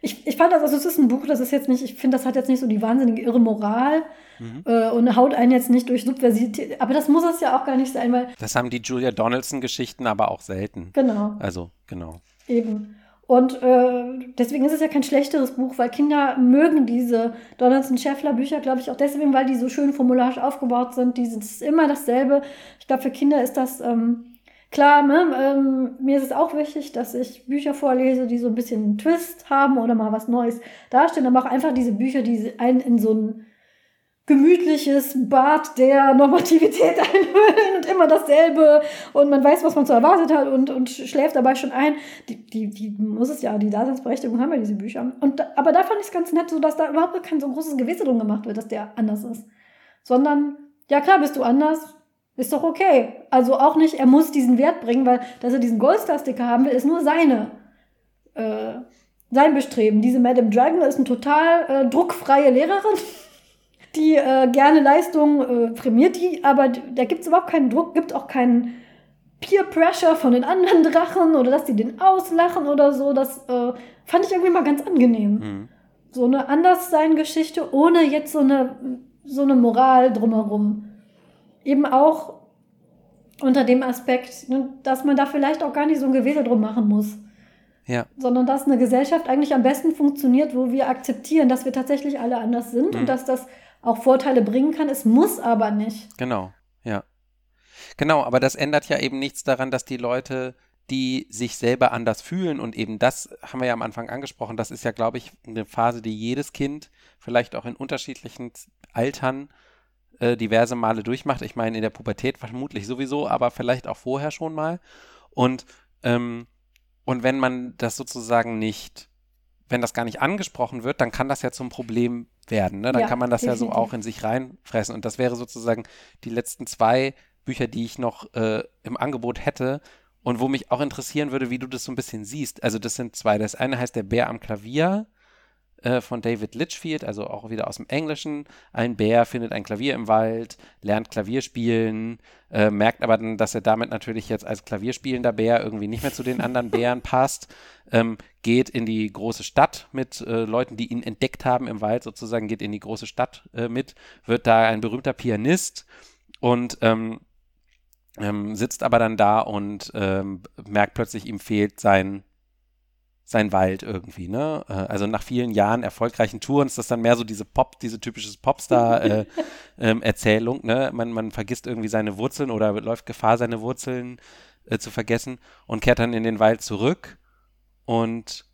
ich, ich fand das, also es ist ein Buch, das ist jetzt nicht, ich finde, das hat jetzt nicht so die wahnsinnige irre Moral mhm. äh, und haut einen jetzt nicht durch Subversität. Aber das muss es ja auch gar nicht sein, weil. Das haben die Julia Donaldson-Geschichten aber auch selten. Genau. Also, genau. Eben. Und äh, deswegen ist es ja kein schlechteres Buch, weil Kinder mögen diese Donaldson-Scheffler-Bücher, glaube ich, auch deswegen, weil die so schön formularisch aufgebaut sind. Die sind immer dasselbe. Ich glaube, für Kinder ist das. Ähm, Klar, ne, ähm, mir ist es auch wichtig, dass ich Bücher vorlese, die so ein bisschen einen Twist haben oder mal was Neues darstellen, aber auch einfach diese Bücher, die einen in so ein gemütliches Bad der Normativität einhüllen und immer dasselbe und man weiß, was man so erwartet hat und, und schläft dabei schon ein. Die, die, die muss es ja, die Daseinsberechtigung haben ja diese Bücher. Und, aber da fand ich es ganz nett, so dass da überhaupt kein so großes Gewisse drum gemacht wird, dass der anders ist. Sondern, ja klar, bist du anders, ist doch okay. Also auch nicht, er muss diesen Wert bringen, weil dass er diesen Goldstar-Sticker haben will, ist nur seine, äh, sein Bestreben. Diese Madame Dragon ist eine total äh, druckfreie Lehrerin. die äh, gerne Leistung äh, prämiert die, aber da gibt es überhaupt keinen Druck, gibt auch keinen Peer Pressure von den anderen Drachen oder dass die den auslachen oder so. Das äh, fand ich irgendwie mal ganz angenehm. Mhm. So eine Anderssein-Geschichte ohne jetzt so eine, so eine Moral drumherum. Eben auch unter dem Aspekt, ne, dass man da vielleicht auch gar nicht so ein Gewese drum machen muss. Ja. Sondern dass eine Gesellschaft eigentlich am besten funktioniert, wo wir akzeptieren, dass wir tatsächlich alle anders sind mhm. und dass das auch Vorteile bringen kann. Es muss aber nicht. Genau, ja. Genau, aber das ändert ja eben nichts daran, dass die Leute, die sich selber anders fühlen und eben das haben wir ja am Anfang angesprochen, das ist ja, glaube ich, eine Phase, die jedes Kind vielleicht auch in unterschiedlichen Altern äh, diverse Male durchmacht. Ich meine, in der Pubertät vermutlich sowieso, aber vielleicht auch vorher schon mal. Und, ähm, und wenn man das sozusagen nicht, wenn das gar nicht angesprochen wird, dann kann das ja zum Problem werden. Ne? Dann ja, kann man das definitiv. ja so auch in sich reinfressen. Und das wäre sozusagen die letzten zwei Bücher, die ich noch äh, im Angebot hätte und wo mich auch interessieren würde, wie du das so ein bisschen siehst. Also das sind zwei. Das eine heißt Der Bär am Klavier äh, von David Litchfield, also auch wieder aus dem Englischen. Ein Bär findet ein Klavier im Wald, lernt Klavier spielen, äh, merkt aber dann, dass er damit natürlich jetzt als Klavierspielender Bär irgendwie nicht mehr zu den anderen Bären passt, ähm, geht in die große Stadt mit äh, Leuten, die ihn entdeckt haben im Wald sozusagen, geht in die große Stadt äh, mit, wird da ein berühmter Pianist und ähm, ähm, sitzt aber dann da und ähm, merkt plötzlich, ihm fehlt sein sein Wald irgendwie, ne? Äh, also nach vielen Jahren erfolgreichen Touren ist das dann mehr so diese Pop, diese typische Popstar-Erzählung, äh, ähm, ne? Man, man vergisst irgendwie seine Wurzeln oder läuft Gefahr, seine Wurzeln äh, zu vergessen und kehrt dann in den Wald zurück und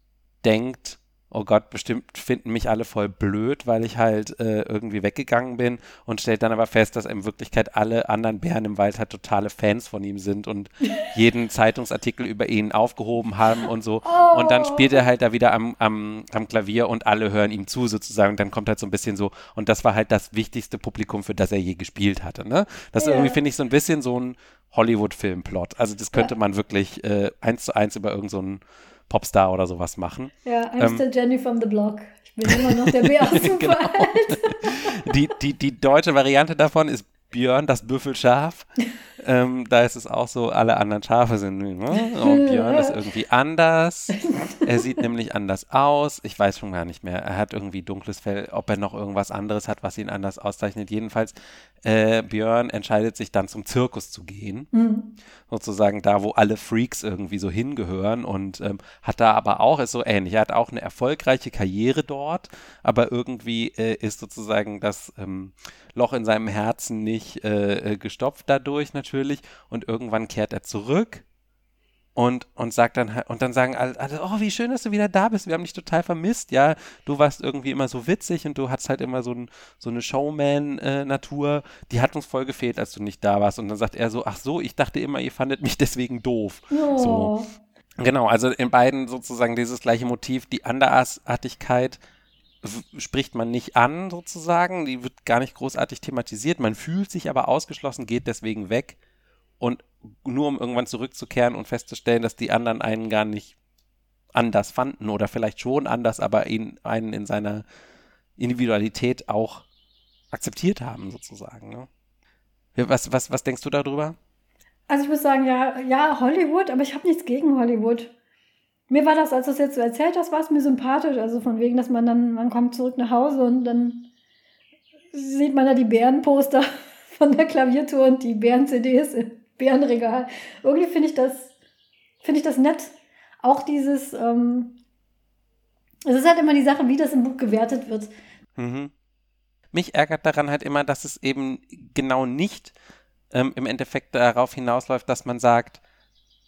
denkt, oh Gott, bestimmt finden mich alle voll blöd, weil ich halt äh, irgendwie weggegangen bin und stellt dann aber fest, dass in Wirklichkeit alle anderen Bären im Wald halt totale Fans von ihm sind und jeden Zeitungsartikel über ihn aufgehoben haben und so. Oh. Und dann spielt er halt da wieder am, am, am Klavier und alle hören ihm zu sozusagen. Und dann kommt halt so ein bisschen so, und das war halt das wichtigste Publikum, für das er je gespielt hatte. Ne? Das ja. irgendwie finde ich so ein bisschen so ein Hollywood-Film-Plot. Also das könnte ja. man wirklich äh, eins zu eins über irgendeinen so Popstar oder sowas machen. Ja, I'm ähm, still Jenny from the Block. Ich bin immer noch der Bär aus dem genau. die, die, die deutsche Variante davon ist Björn, das Büffelschaf. Ähm, da ist es auch so, alle anderen Schafe sind, ne? und Björn ist irgendwie anders. Er sieht nämlich anders aus. Ich weiß schon gar nicht mehr. Er hat irgendwie dunkles Fell, ob er noch irgendwas anderes hat, was ihn anders auszeichnet. Jedenfalls, äh, Björn entscheidet sich dann zum Zirkus zu gehen. Mhm. Sozusagen da, wo alle Freaks irgendwie so hingehören und ähm, hat da aber auch, ist so ähnlich. Er hat auch eine erfolgreiche Karriere dort, aber irgendwie äh, ist sozusagen das ähm, Loch in seinem Herzen nicht äh, äh, gestopft dadurch natürlich und irgendwann kehrt er zurück und, und sagt dann und dann sagen alle, alle, oh, wie schön, dass du wieder da bist. Wir haben dich total vermisst. Ja, du warst irgendwie immer so witzig und du hattest halt immer so, ein, so eine Showman-Natur. Die hat uns voll gefehlt, als du nicht da warst. Und dann sagt er so, ach so, ich dachte immer, ihr fandet mich deswegen doof. Oh. So. Genau, also in beiden sozusagen dieses gleiche Motiv, die Andersartigkeit spricht man nicht an sozusagen, die wird gar nicht großartig thematisiert, man fühlt sich aber ausgeschlossen, geht deswegen weg und nur um irgendwann zurückzukehren und festzustellen, dass die anderen einen gar nicht anders fanden oder vielleicht schon anders, aber ihn, einen in seiner Individualität auch akzeptiert haben sozusagen. Ne? Was, was, was denkst du darüber? Also ich muss sagen, ja, ja, Hollywood, aber ich habe nichts gegen Hollywood. Mir war das, als du es jetzt so erzählt hast, war es mir sympathisch. Also von wegen, dass man dann, man kommt zurück nach Hause und dann sieht man da die Bärenposter von der Klaviertour und die Bären-CDs Bärenregal. Irgendwie finde ich das, finde ich das nett. Auch dieses, ähm, es ist halt immer die Sache, wie das im Buch gewertet wird. Mhm. Mich ärgert daran halt immer, dass es eben genau nicht ähm, im Endeffekt darauf hinausläuft, dass man sagt,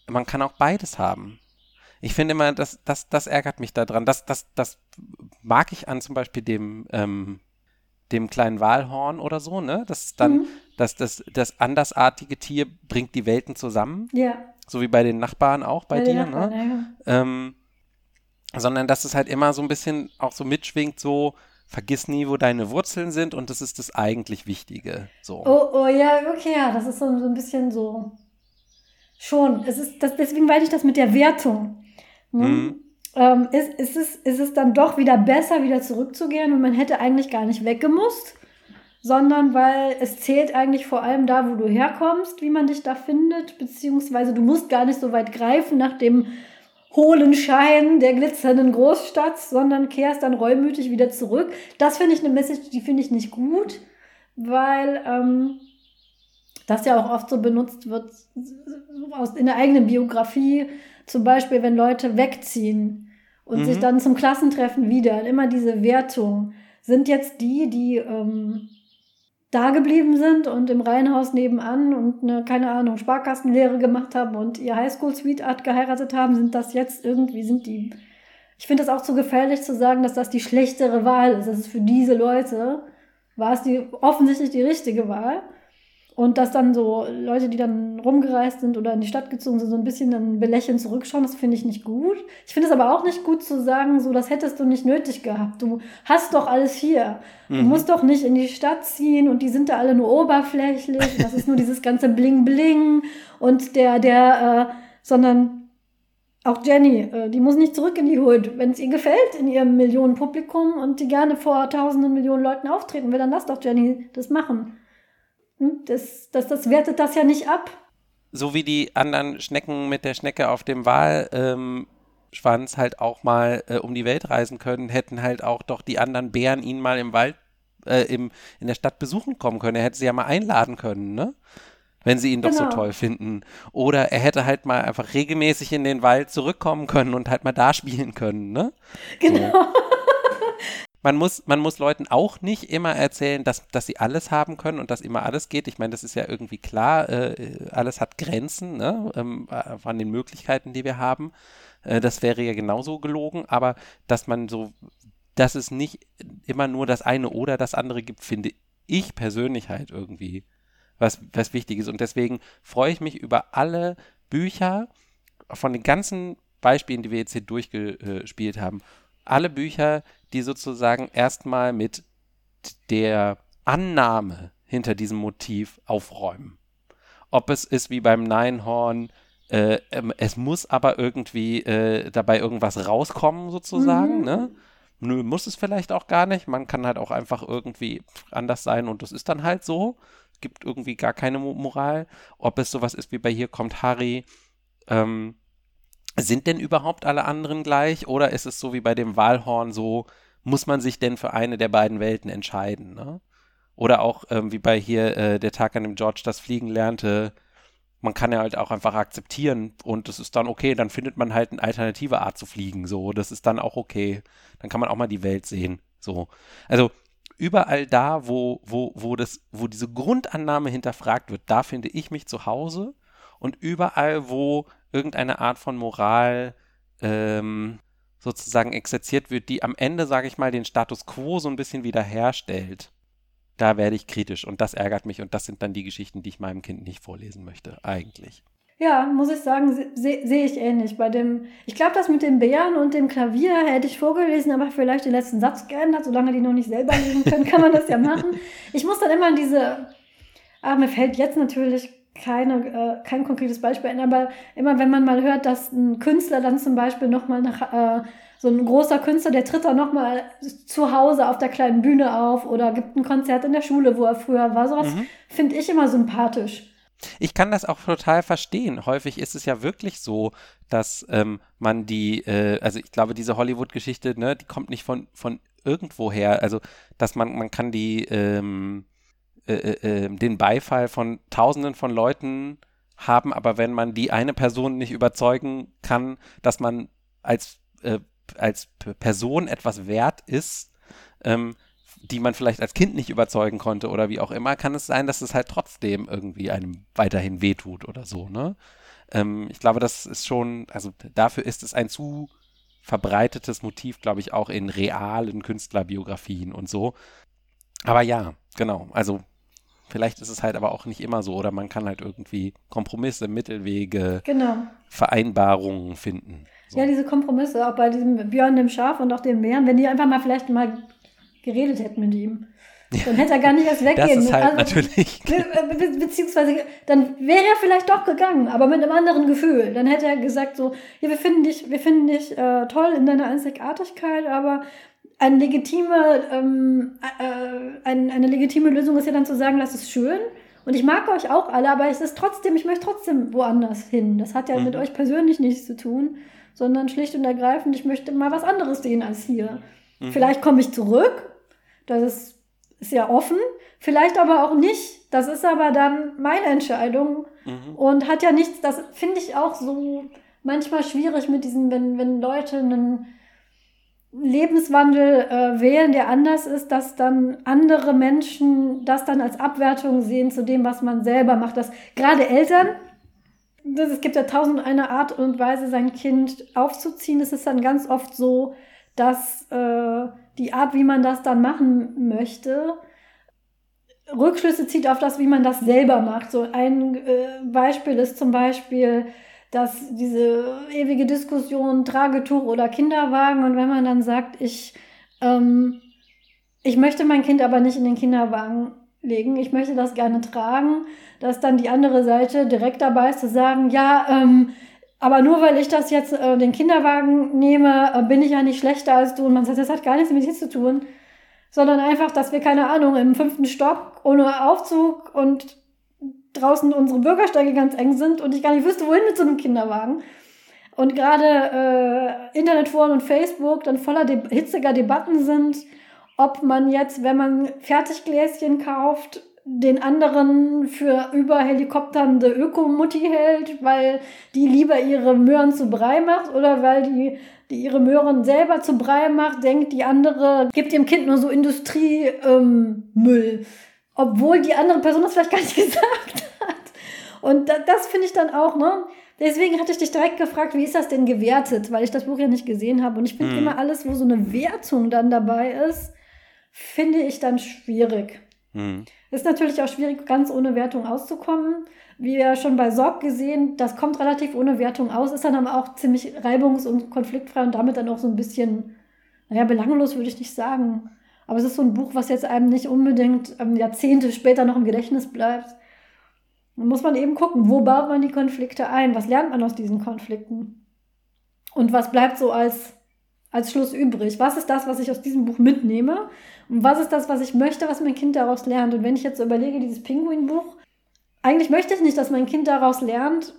man kann auch beides haben. Ich finde immer, das, das, das ärgert mich daran. Das, das, das mag ich an zum Beispiel dem, ähm, dem kleinen Walhorn oder so, ne? Das dann, mhm. dass das, das andersartige Tier bringt die Welten zusammen. Ja. So wie bei den Nachbarn auch bei, bei dir, Nachbarn, ne? Ja. Ähm, sondern dass es halt immer so ein bisschen auch so mitschwingt, so vergiss nie, wo deine Wurzeln sind und das ist das eigentlich Wichtige. So. Oh, oh ja, okay, ja, das ist so, so ein bisschen so. Schon. Es ist das, deswegen meine ich das mit der Wertung. Hm? Mhm. Ähm, ist, ist, es, ist es dann doch wieder besser, wieder zurückzugehen und man hätte eigentlich gar nicht weggemusst? sondern weil es zählt eigentlich vor allem da, wo du herkommst, wie man dich da findet, beziehungsweise du musst gar nicht so weit greifen nach dem hohlen Schein der glitzernden Großstadt, sondern kehrst dann reumütig wieder zurück. Das finde ich eine Message, die finde ich nicht gut, weil ähm, das ja auch oft so benutzt wird in der eigenen Biografie, zum Beispiel, wenn Leute wegziehen und mhm. sich dann zum Klassentreffen wieder, immer diese Wertung, sind jetzt die, die ähm, da geblieben sind und im Reihenhaus nebenan und eine, keine Ahnung, Sparkassenlehre gemacht haben und ihr Highschool-Sweetheart geheiratet haben, sind das jetzt irgendwie, sind die. Ich finde es auch zu gefährlich zu sagen, dass das die schlechtere Wahl ist. Das ist für diese Leute, war es die offensichtlich die richtige Wahl. Und dass dann so Leute, die dann rumgereist sind oder in die Stadt gezogen sind, so ein bisschen dann belächelnd zurückschauen, das finde ich nicht gut. Ich finde es aber auch nicht gut zu sagen, so, das hättest du nicht nötig gehabt. Du hast doch alles hier. Mhm. Du musst doch nicht in die Stadt ziehen und die sind da alle nur oberflächlich. Das ist nur dieses ganze Bling-Bling und der, der, äh, sondern auch Jenny, äh, die muss nicht zurück in die Hood. Wenn es ihr gefällt in ihrem Millionenpublikum und die gerne vor tausenden Millionen Leuten auftreten will, dann lass doch Jenny das machen. Hm? Das, das, das wertet das ja nicht ab. So wie die anderen Schnecken mit der Schnecke auf dem Walschwanz ähm, halt auch mal äh, um die Welt reisen können, hätten halt auch doch die anderen Bären ihn mal im Wald, äh, im, in der Stadt besuchen kommen können. Er hätte sie ja mal einladen können, ne? Wenn sie ihn doch genau. so toll finden. Oder er hätte halt mal einfach regelmäßig in den Wald zurückkommen können und halt mal da spielen können, ne? Genau. So. man muss, man muss Leuten auch nicht immer erzählen, dass, dass sie alles haben können und dass immer alles geht. Ich meine, das ist ja irgendwie klar, äh, alles hat Grenzen ne? ähm, äh, von den Möglichkeiten, die wir haben. Äh, das wäre ja genauso gelogen, aber dass man so, dass es nicht immer nur das eine oder das andere gibt, finde ich persönlich halt irgendwie was, was wichtig ist. Und deswegen freue ich mich über alle Bücher von den ganzen Beispielen, die wir jetzt hier durchgespielt haben. Alle Bücher, die sozusagen erstmal mit der Annahme hinter diesem Motiv aufräumen. Ob es ist wie beim Neinhorn, äh, ähm, es muss aber irgendwie äh, dabei irgendwas rauskommen, sozusagen, mhm. ne? Nö, muss es vielleicht auch gar nicht. Man kann halt auch einfach irgendwie anders sein und das ist dann halt so. Gibt irgendwie gar keine Moral. Ob es sowas ist wie bei Hier kommt Harry, ähm, sind denn überhaupt alle anderen gleich oder ist es so wie bei dem Walhorn so, muss man sich denn für eine der beiden Welten entscheiden? Ne? Oder auch ähm, wie bei hier äh, der Tag, an dem George das Fliegen lernte, man kann ja halt auch einfach akzeptieren und das ist dann okay, dann findet man halt eine alternative Art zu fliegen, so, das ist dann auch okay. Dann kann man auch mal die Welt sehen, so. Also überall da, wo, wo, wo das, wo diese Grundannahme hinterfragt wird, da finde ich mich zu Hause und überall, wo irgendeine Art von Moral ähm, sozusagen exerziert wird, die am Ende, sage ich mal, den Status quo so ein bisschen wiederherstellt, da werde ich kritisch und das ärgert mich und das sind dann die Geschichten, die ich meinem Kind nicht vorlesen möchte, eigentlich. Ja, muss ich sagen, sehe seh ich ähnlich. Bei dem, ich glaube, das mit dem Bären und dem Klavier hätte ich vorgelesen, aber vielleicht den letzten Satz geändert. Solange die noch nicht selber lesen können, kann man das ja machen. Ich muss dann immer an diese, ah, mir fällt jetzt natürlich keine, äh, kein konkretes Beispiel ein, aber immer wenn man mal hört, dass ein Künstler dann zum Beispiel nochmal nach, äh, so ein großer Künstler, der tritt dann nochmal zu Hause auf der kleinen Bühne auf oder gibt ein Konzert in der Schule, wo er früher war. Sowas mhm. finde ich immer sympathisch. Ich kann das auch total verstehen. Häufig ist es ja wirklich so, dass ähm, man die, äh, also ich glaube, diese Hollywood-Geschichte, ne, die kommt nicht von, von irgendwoher. Also, dass man, man kann die, ähm, äh, äh, ähm, den Beifall von Tausenden von Leuten haben, aber wenn man die eine Person nicht überzeugen kann, dass man als, äh, als Person etwas wert ist, ähm, die man vielleicht als Kind nicht überzeugen konnte oder wie auch immer, kann es sein, dass es halt trotzdem irgendwie einem weiterhin wehtut oder so, ne? Ähm, ich glaube, das ist schon, also dafür ist es ein zu verbreitetes Motiv, glaube ich, auch in realen Künstlerbiografien und so. Aber ja, genau, also Vielleicht ist es halt aber auch nicht immer so oder man kann halt irgendwie Kompromisse, Mittelwege, genau. Vereinbarungen finden. So. Ja, diese Kompromisse, auch bei diesem Björn, dem Schaf und auch den Bären, wenn die einfach mal vielleicht mal geredet hätten mit ihm. Dann hätte er gar nicht erst weggehen. Das ist halt also, natürlich. Be be beziehungsweise, dann wäre er vielleicht doch gegangen, aber mit einem anderen Gefühl. Dann hätte er gesagt so, ja, wir finden dich, wir finden dich äh, toll in deiner Einzigartigkeit, aber eine legitime, ähm, äh, ein, eine legitime Lösung ist ja dann zu sagen, das ist schön. Und ich mag euch auch alle, aber es ist trotzdem, ich möchte trotzdem woanders hin. Das hat ja mhm. mit euch persönlich nichts zu tun, sondern schlicht und ergreifend, ich möchte mal was anderes sehen als hier. Mhm. Vielleicht komme ich zurück, das ist, ist ja offen, vielleicht aber auch nicht. Das ist aber dann meine Entscheidung mhm. und hat ja nichts, das finde ich auch so manchmal schwierig mit diesen, wenn, wenn Leute einen Lebenswandel äh, wählen, der anders ist, dass dann andere Menschen das dann als Abwertung sehen zu dem, was man selber macht. Dass gerade Eltern, das, es gibt ja tausend eine Art und Weise, sein Kind aufzuziehen. Es ist dann ganz oft so, dass äh, die Art, wie man das dann machen möchte, Rückschlüsse zieht auf das, wie man das selber macht. So ein äh, Beispiel ist zum Beispiel, dass diese ewige Diskussion Tragetuch oder Kinderwagen und wenn man dann sagt, ich, ähm, ich möchte mein Kind aber nicht in den Kinderwagen legen, ich möchte das gerne tragen, dass dann die andere Seite direkt dabei ist zu sagen, ja, ähm, aber nur weil ich das jetzt äh, den Kinderwagen nehme, äh, bin ich ja nicht schlechter als du. Und man sagt, das hat gar nichts mit dir zu tun, sondern einfach, dass wir keine Ahnung im fünften Stock ohne Aufzug und draußen unsere Bürgersteige ganz eng sind und ich gar nicht wüsste, wohin mit so einem Kinderwagen. Und gerade äh, Internetforen und Facebook dann voller de hitziger Debatten sind, ob man jetzt, wenn man Fertiggläschen kauft, den anderen für überhelikopternde Ökomutti hält, weil die lieber ihre Möhren zu Brei macht oder weil die, die ihre Möhren selber zu Brei macht, denkt die andere, gibt dem Kind nur so Industriemüll. Ähm, obwohl die andere Person das vielleicht gar nicht gesagt hat. Und da, das finde ich dann auch, ne? Deswegen hatte ich dich direkt gefragt, wie ist das denn gewertet, weil ich das Buch ja nicht gesehen habe. Und ich finde mhm. immer alles, wo so eine Wertung dann dabei ist, finde ich dann schwierig. Mhm. Ist natürlich auch schwierig, ganz ohne Wertung auszukommen. Wie wir schon bei Sorg gesehen, das kommt relativ ohne Wertung aus, ist dann aber auch ziemlich reibungs- und konfliktfrei und damit dann auch so ein bisschen, naja, belanglos würde ich nicht sagen. Aber es ist so ein Buch, was jetzt einem nicht unbedingt ähm, Jahrzehnte später noch im Gedächtnis bleibt. Da muss man eben gucken, wo baut man die Konflikte ein? Was lernt man aus diesen Konflikten? Und was bleibt so als, als Schluss übrig? Was ist das, was ich aus diesem Buch mitnehme? Und was ist das, was ich möchte, was mein Kind daraus lernt? Und wenn ich jetzt so überlege, dieses Pinguin-Buch, eigentlich möchte ich nicht, dass mein Kind daraus lernt,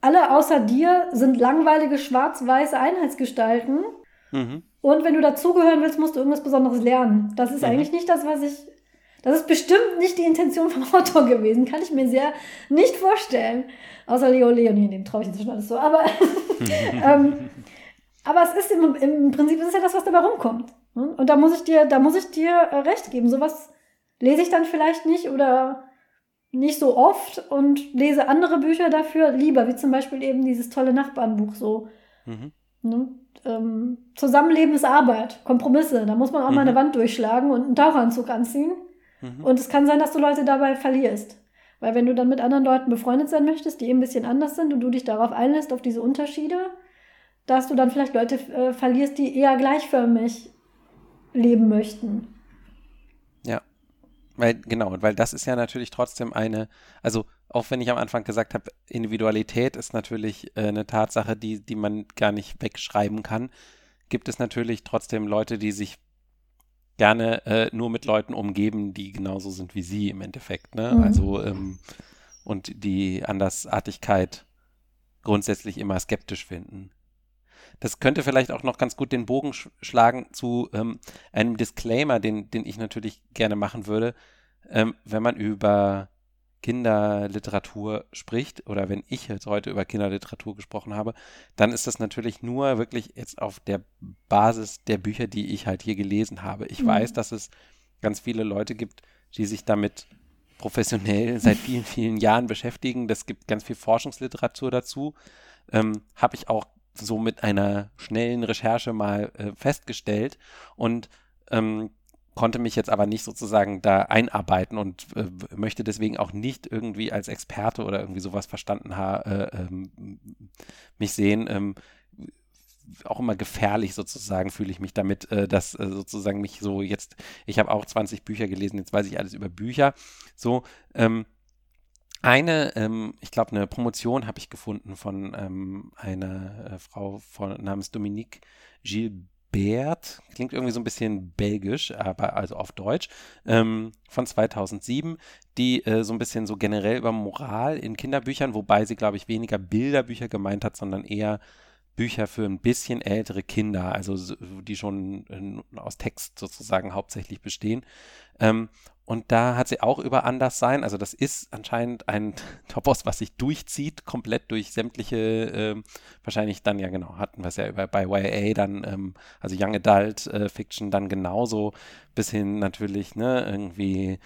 alle außer dir sind langweilige schwarz-weiße Einheitsgestalten. Mhm. Und wenn du dazugehören willst, musst du irgendwas Besonderes lernen. Das ist mhm. eigentlich nicht das, was ich. Das ist bestimmt nicht die Intention vom Autor gewesen. Kann ich mir sehr nicht vorstellen. Außer Leo Leonie, dem traue ich inzwischen alles so. Aber, ähm, aber es ist im, im Prinzip ist es ja das, was dabei rumkommt. Und da muss ich dir, da muss ich dir äh, recht geben. Sowas lese ich dann vielleicht nicht oder nicht so oft und lese andere Bücher dafür lieber, wie zum Beispiel eben dieses tolle Nachbarnbuch so. Mhm. Ne? Ähm, Zusammenleben ist Arbeit, Kompromisse. Da muss man auch mhm. mal eine Wand durchschlagen und einen Taucheranzug anziehen. Mhm. Und es kann sein, dass du Leute dabei verlierst. Weil wenn du dann mit anderen Leuten befreundet sein möchtest, die eben ein bisschen anders sind und du dich darauf einlässt, auf diese Unterschiede, dass du dann vielleicht Leute äh, verlierst, die eher gleichförmig leben möchten. Weil genau, weil das ist ja natürlich trotzdem eine, also auch wenn ich am Anfang gesagt habe, Individualität ist natürlich äh, eine Tatsache, die, die man gar nicht wegschreiben kann, gibt es natürlich trotzdem Leute, die sich gerne äh, nur mit Leuten umgeben, die genauso sind wie sie im Endeffekt. Ne? Mhm. Also ähm, und die Andersartigkeit grundsätzlich immer skeptisch finden. Das könnte vielleicht auch noch ganz gut den Bogen sch schlagen zu ähm, einem Disclaimer, den, den ich natürlich gerne machen würde, ähm, wenn man über Kinderliteratur spricht oder wenn ich jetzt heute über Kinderliteratur gesprochen habe, dann ist das natürlich nur wirklich jetzt auf der Basis der Bücher, die ich halt hier gelesen habe. Ich mhm. weiß, dass es ganz viele Leute gibt, die sich damit professionell seit vielen, vielen Jahren beschäftigen. Das gibt ganz viel Forschungsliteratur dazu. Ähm, habe ich auch so mit einer schnellen Recherche mal äh, festgestellt. Und ähm, konnte mich jetzt aber nicht sozusagen da einarbeiten und äh, möchte deswegen auch nicht irgendwie als Experte oder irgendwie sowas verstanden haben, äh, ähm, mich sehen. Ähm, auch immer gefährlich sozusagen fühle ich mich damit, äh, dass äh, sozusagen mich so jetzt, ich habe auch 20 Bücher gelesen, jetzt weiß ich alles über Bücher. So, ähm, eine, ähm, ich glaube, eine Promotion habe ich gefunden von ähm, einer äh, Frau von, namens Dominique Baird, klingt irgendwie so ein bisschen belgisch, aber also auf Deutsch, ähm, von 2007, die äh, so ein bisschen so generell über Moral in Kinderbüchern, wobei sie, glaube ich, weniger Bilderbücher gemeint hat, sondern eher Bücher für ein bisschen ältere Kinder, also die schon äh, aus Text sozusagen hauptsächlich bestehen. Ähm, und da hat sie auch über Anderssein, also das ist anscheinend ein Topos, was sich durchzieht, komplett durch sämtliche, äh, wahrscheinlich dann, ja genau, hatten wir es ja über, bei YA dann, ähm, also Young Adult äh, Fiction dann genauso, bis hin natürlich, ne, irgendwie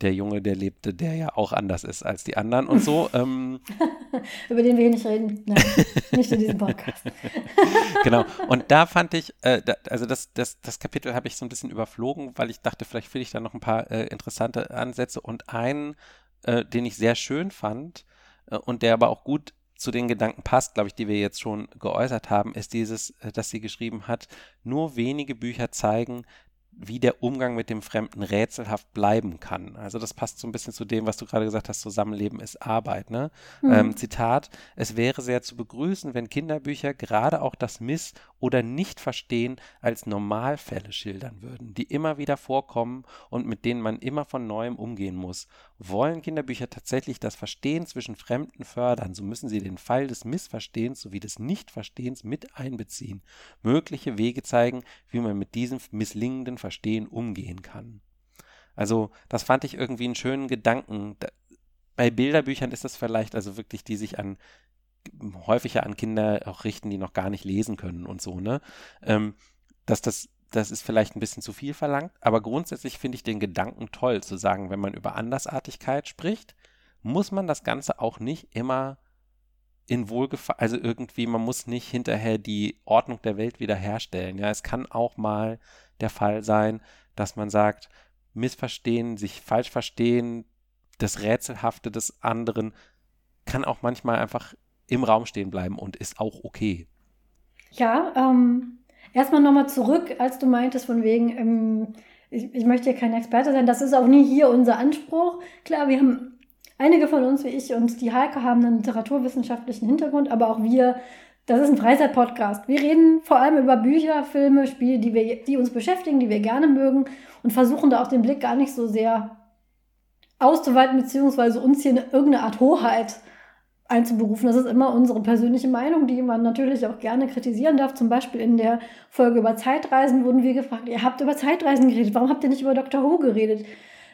der Junge, der lebte, der ja auch anders ist als die anderen und so. Ähm, Über den wir hier nicht reden. Nein, nicht in diesem Podcast. genau. Und da fand ich, äh, da, also das, das, das Kapitel habe ich so ein bisschen überflogen, weil ich dachte, vielleicht finde ich da noch ein paar äh, interessante Ansätze und einen, äh, den ich sehr schön fand äh, und der aber auch gut zu den Gedanken passt, glaube ich, die wir jetzt schon geäußert haben, ist dieses, äh, dass sie geschrieben hat, nur wenige Bücher zeigen, wie der Umgang mit dem Fremden rätselhaft bleiben kann. Also das passt so ein bisschen zu dem, was du gerade gesagt hast, Zusammenleben ist Arbeit. Ne? Mhm. Ähm, Zitat, es wäre sehr zu begrüßen, wenn Kinderbücher gerade auch das Miss- oder Nicht-Verstehen als Normalfälle schildern würden, die immer wieder vorkommen und mit denen man immer von neuem umgehen muss. Wollen Kinderbücher tatsächlich das Verstehen zwischen Fremden fördern, so müssen sie den Fall des Missverstehens sowie des Nichtverstehens mit einbeziehen, mögliche Wege zeigen, wie man mit diesem misslingenden Verstehen umgehen kann. Also, das fand ich irgendwie einen schönen Gedanken. bei Bilderbüchern ist das vielleicht also wirklich, die sich an häufiger an Kinder auch richten, die noch gar nicht lesen können und so, ne? Ähm, dass das das ist vielleicht ein bisschen zu viel verlangt, aber grundsätzlich finde ich den Gedanken toll, zu sagen, wenn man über Andersartigkeit spricht, muss man das Ganze auch nicht immer in Wohlgefallen, also irgendwie, man muss nicht hinterher die Ordnung der Welt wiederherstellen. Ja, es kann auch mal der Fall sein, dass man sagt, missverstehen, sich falsch verstehen, das Rätselhafte des anderen kann auch manchmal einfach im Raum stehen bleiben und ist auch okay. Ja, ähm, Erstmal nochmal zurück, als du meintest, von wegen, ähm, ich, ich möchte hier kein Experte sein. Das ist auch nie hier unser Anspruch. Klar, wir haben einige von uns, wie ich und die Heike, haben einen literaturwissenschaftlichen Hintergrund, aber auch wir, das ist ein Freizeit-Podcast. Wir reden vor allem über Bücher, Filme, Spiele, die, wir, die uns beschäftigen, die wir gerne mögen und versuchen da auch den Blick gar nicht so sehr auszuweiten, beziehungsweise uns hier eine, irgendeine Art Hoheit einzuberufen. Das ist immer unsere persönliche Meinung, die man natürlich auch gerne kritisieren darf. Zum Beispiel in der Folge über Zeitreisen wurden wir gefragt, ihr habt über Zeitreisen geredet, warum habt ihr nicht über Dr. Who geredet?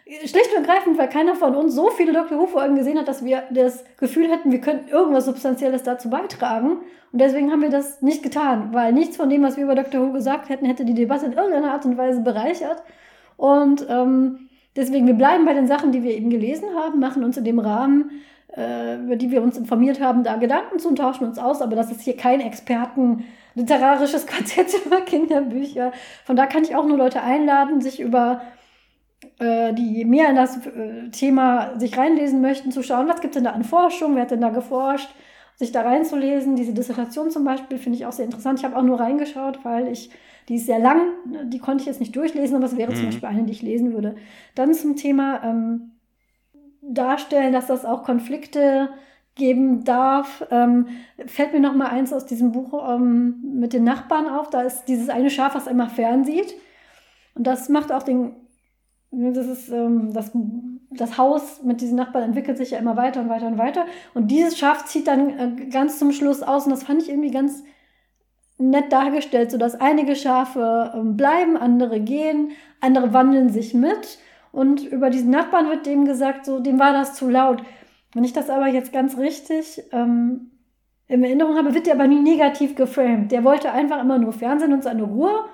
Schlicht und ergreifend, weil keiner von uns so viele Dr. Who-Folgen gesehen hat, dass wir das Gefühl hätten, wir könnten irgendwas Substanzielles dazu beitragen. Und deswegen haben wir das nicht getan, weil nichts von dem, was wir über Dr. Who gesagt hätten, hätte die Debatte in irgendeiner Art und Weise bereichert. Und ähm, deswegen, wir bleiben bei den Sachen, die wir eben gelesen haben, machen uns in dem Rahmen äh, über die wir uns informiert haben, da Gedanken zu und tauschen uns aus. Aber das ist hier kein Experten literarisches Quartett über Kinderbücher. Von da kann ich auch nur Leute einladen, sich über äh, die mehr in das äh, Thema sich reinlesen möchten, zu schauen, was gibt es denn da an Forschung, wer hat denn da geforscht, sich da reinzulesen. Diese Dissertation zum Beispiel finde ich auch sehr interessant. Ich habe auch nur reingeschaut, weil ich, die ist sehr lang, die konnte ich jetzt nicht durchlesen, aber es wäre mhm. zum Beispiel eine, die ich lesen würde. Dann zum Thema ähm, darstellen, dass das auch Konflikte geben darf. Ähm, fällt mir noch mal eins aus diesem Buch ähm, mit den Nachbarn auf. Da ist dieses eine Schaf, was immer fernsieht. Und das macht auch den, das ist ähm, das, das Haus mit diesen Nachbarn entwickelt sich ja immer weiter und weiter und weiter. Und dieses Schaf zieht dann äh, ganz zum Schluss aus. Und das fand ich irgendwie ganz nett dargestellt, so dass einige Schafe ähm, bleiben, andere gehen, andere wandeln sich mit. Und über diesen Nachbarn wird dem gesagt, so, dem war das zu laut. Wenn ich das aber jetzt ganz richtig ähm, in Erinnerung habe, wird der aber nie negativ geframed. Der wollte einfach immer nur Fernsehen und seine Ruhe.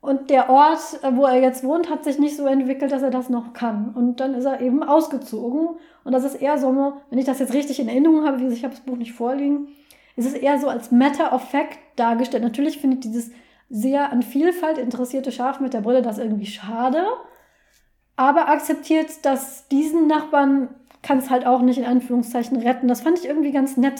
Und der Ort, wo er jetzt wohnt, hat sich nicht so entwickelt, dass er das noch kann. Und dann ist er eben ausgezogen. Und das ist eher so, wenn ich das jetzt richtig in Erinnerung habe, wie ich habe das Buch nicht vorliegen, ist es eher so als Matter of Fact dargestellt. Natürlich findet dieses sehr an Vielfalt interessierte Schaf mit der Brille das irgendwie schade aber akzeptiert, dass diesen Nachbarn kann es halt auch nicht in Anführungszeichen retten. Das fand ich irgendwie ganz nett.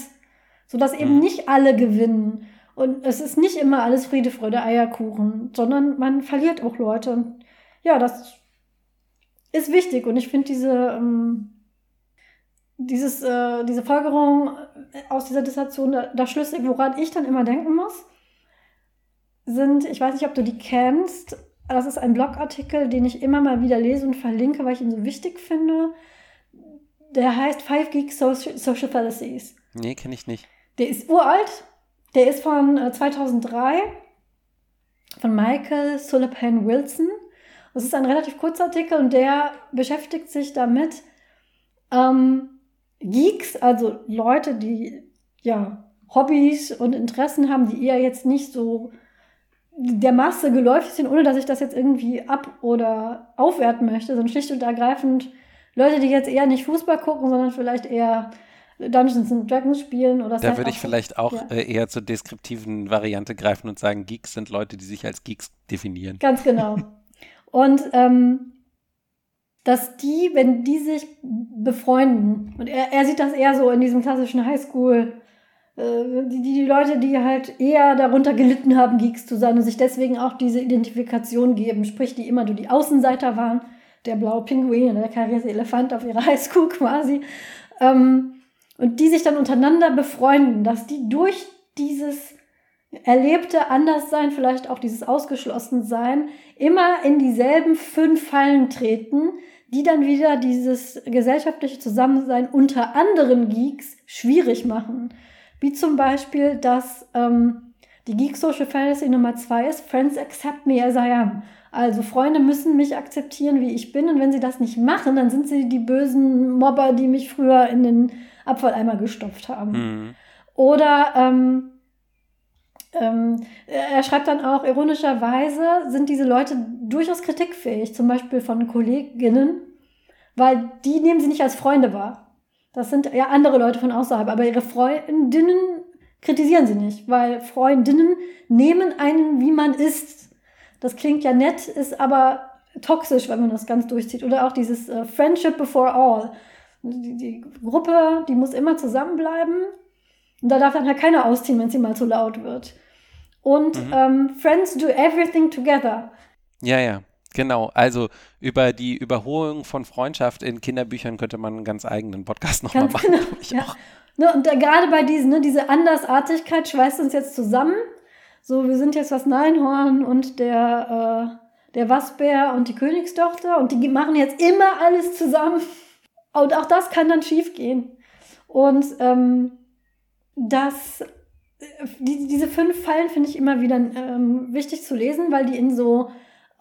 Sodass eben mhm. nicht alle gewinnen. Und es ist nicht immer alles Friede, Freude, Eierkuchen, sondern man verliert auch Leute. Und ja, das ist wichtig. Und ich finde diese, ähm, dieses, äh, diese Folgerung aus dieser Dissertation da, da schlüssig, woran ich dann immer denken muss sind, ich weiß nicht, ob du die kennst, das ist ein Blogartikel, den ich immer mal wieder lese und verlinke, weil ich ihn so wichtig finde. Der heißt Five Geek Social, Social Fallacies. Nee, kenne ich nicht. Der ist uralt. Der ist von äh, 2003 von Michael Sullivan Wilson. Das ist ein relativ kurzer Artikel und der beschäftigt sich damit, ähm, Geeks, also Leute, die ja Hobbys und Interessen haben, die eher jetzt nicht so der Masse geläufig sind, ohne dass ich das jetzt irgendwie ab- oder aufwerten möchte, sondern schlicht und ergreifend Leute, die jetzt eher nicht Fußball gucken, sondern vielleicht eher Dungeons and Dragons spielen oder Da würde ich vielleicht auch ja. äh, eher zur deskriptiven Variante greifen und sagen, Geeks sind Leute, die sich als Geeks definieren. Ganz genau. und ähm, dass die, wenn die sich befreunden, und er, er sieht das eher so in diesem klassischen Highschool- die, die Leute, die halt eher darunter gelitten haben, Geeks zu sein und sich deswegen auch diese Identifikation geben, sprich, die immer nur die Außenseiter waren, der blaue Pinguin oder der karierte Elefant auf ihrer Highschool quasi, ähm, und die sich dann untereinander befreunden, dass die durch dieses erlebte Anderssein, vielleicht auch dieses Ausgeschlossensein, immer in dieselben fünf Fallen treten, die dann wieder dieses gesellschaftliche Zusammensein unter anderen Geeks schwierig machen. Wie zum Beispiel, dass ähm, die Geek Social Fantasy Nummer zwei ist, Friends accept me as I am. Also Freunde müssen mich akzeptieren, wie ich bin. Und wenn sie das nicht machen, dann sind sie die bösen Mobber, die mich früher in den Abfalleimer gestopft haben. Mhm. Oder ähm, ähm, er schreibt dann auch, ironischerweise sind diese Leute durchaus kritikfähig, zum Beispiel von Kolleginnen, weil die nehmen sie nicht als Freunde wahr. Das sind ja andere Leute von außerhalb, aber ihre Freundinnen kritisieren sie nicht, weil Freundinnen nehmen einen, wie man ist. Das klingt ja nett, ist aber toxisch, wenn man das ganz durchzieht. Oder auch dieses äh, Friendship before all. Die, die, Gruppe, die muss immer zusammenbleiben. Und da darf dann halt keiner ausziehen, wenn sie mal zu laut wird. Und mhm. ähm, Friends do everything together. Ja, ja. Genau, also über die Überholung von Freundschaft in Kinderbüchern könnte man einen ganz eigenen Podcast nochmal machen. Genau, ja. Ne, und da, gerade bei diesen, ne, diese Andersartigkeit schweißt uns jetzt zusammen. So, wir sind jetzt das Neinhorn und der, äh, der Wasbär und die Königstochter und die machen jetzt immer alles zusammen. Und auch das kann dann schief gehen. Und ähm, das, äh, die, diese fünf Fallen finde ich immer wieder ähm, wichtig zu lesen, weil die in so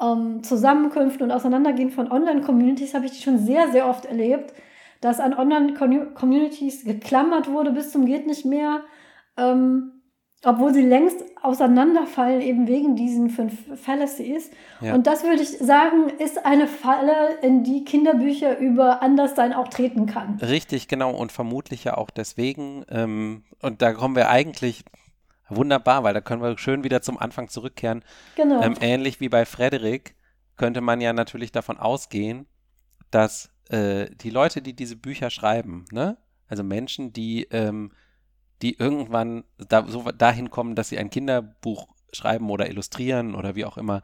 ähm, Zusammenkünften und Auseinandergehen von Online-Communities habe ich die schon sehr, sehr oft erlebt, dass an Online-Communities geklammert wurde bis zum geht nicht mehr, ähm, obwohl sie längst auseinanderfallen, eben wegen diesen fünf Fallacies. Ja. Und das würde ich sagen, ist eine Falle, in die Kinderbücher über Anderssein auch treten kann. Richtig, genau. Und vermutlich ja auch deswegen. Ähm, und da kommen wir eigentlich Wunderbar, weil da können wir schön wieder zum Anfang zurückkehren. Genau. Ähm, ähnlich wie bei Frederik könnte man ja natürlich davon ausgehen, dass äh, die Leute, die diese Bücher schreiben, ne, also Menschen, die, ähm, die irgendwann da, so dahin kommen, dass sie ein Kinderbuch schreiben oder illustrieren oder wie auch immer,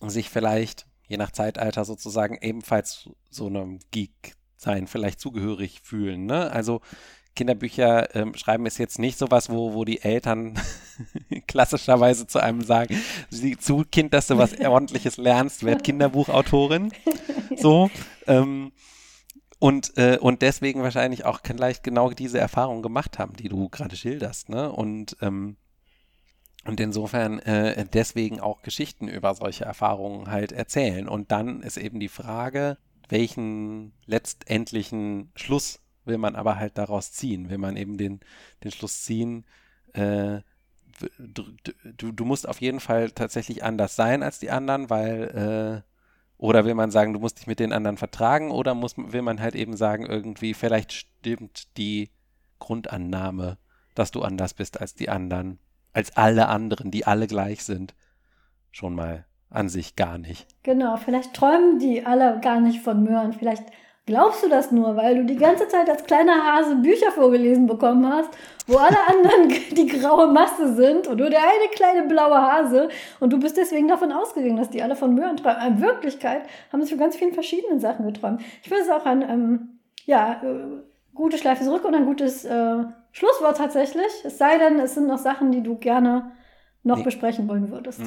sich vielleicht, je nach Zeitalter sozusagen, ebenfalls so einem Geek sein, vielleicht zugehörig fühlen. Ne? Also Kinderbücher ähm, schreiben ist jetzt nicht sowas, wo, wo die Eltern klassischerweise zu einem sagen, sieh zu, Kind, dass du was ordentliches lernst, werd Kinderbuchautorin. So. Ähm, und, äh, und deswegen wahrscheinlich auch vielleicht genau diese Erfahrung gemacht haben, die du gerade schilderst, ne? Und, ähm, und insofern äh, deswegen auch Geschichten über solche Erfahrungen halt erzählen. Und dann ist eben die Frage, welchen letztendlichen Schluss will man aber halt daraus ziehen, will man eben den, den Schluss ziehen, äh, du, du, du, musst auf jeden Fall tatsächlich anders sein als die anderen, weil, äh, oder will man sagen, du musst dich mit den anderen vertragen, oder muss, will man halt eben sagen, irgendwie, vielleicht stimmt die Grundannahme, dass du anders bist als die anderen, als alle anderen, die alle gleich sind, schon mal an sich gar nicht. Genau, vielleicht träumen die alle gar nicht von Möhren, vielleicht Glaubst du das nur, weil du die ganze Zeit als kleiner Hase Bücher vorgelesen bekommen hast, wo alle anderen die graue Masse sind und nur der eine kleine blaue Hase und du bist deswegen davon ausgegangen, dass die alle von Möhren träumen. In Wirklichkeit haben sie von ganz vielen verschiedenen Sachen geträumt. Ich finde es auch ein, ähm, ja, äh, gute Schleife zurück und ein gutes äh, Schlusswort tatsächlich. Es sei denn, es sind noch Sachen, die du gerne noch nee. besprechen wollen würdest.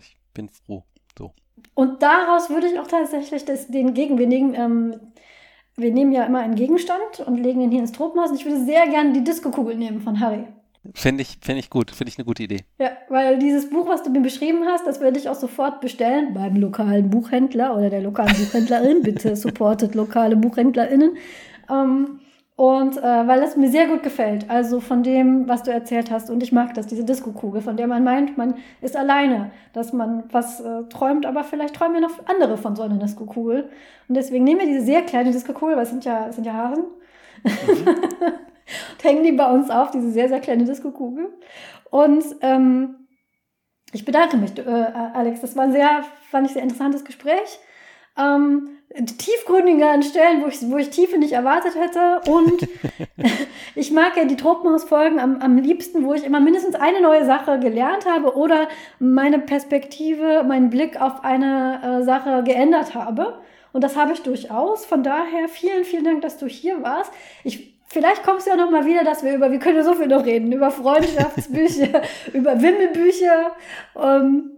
Ich bin froh. So. Und daraus würde ich auch tatsächlich das, den Gegen, wir nehmen, ähm, wir nehmen ja immer einen Gegenstand und legen ihn hier ins Tropenhaus. Und ich würde sehr gerne die Disco-Kugel nehmen von Harry. Finde ich, find ich gut, finde ich eine gute Idee. Ja, weil dieses Buch, was du mir beschrieben hast, das werde ich auch sofort bestellen beim lokalen Buchhändler oder der lokalen Buchhändlerin. Bitte supportet lokale BuchhändlerInnen. Ähm, und äh, weil es mir sehr gut gefällt, also von dem, was du erzählt hast. Und ich mag das, diese Disco-Kugel, von der man meint, man ist alleine, dass man was äh, träumt, aber vielleicht träumen ja noch andere von so einer Disco-Kugel. Und deswegen nehmen wir diese sehr kleine Disco-Kugel, weil es sind ja, es sind ja Hasen. Mhm. und hängen die bei uns auf, diese sehr, sehr kleine Disco-Kugel. Und ähm, ich bedanke mich, äh, Alex. Das war ein sehr, fand ich, sehr interessantes Gespräch. Ähm, tiefgründiger an Stellen, wo ich, wo ich Tiefe nicht erwartet hätte. Und ich mag ja die Tropenhausfolgen am, am liebsten, wo ich immer mindestens eine neue Sache gelernt habe oder meine Perspektive, meinen Blick auf eine äh, Sache geändert habe. Und das habe ich durchaus. Von daher vielen, vielen Dank, dass du hier warst. Ich, vielleicht kommst du ja noch mal wieder, dass wir über, wir können ja so viel noch reden, über Freundschaftsbücher, über Wimmelbücher. Ähm,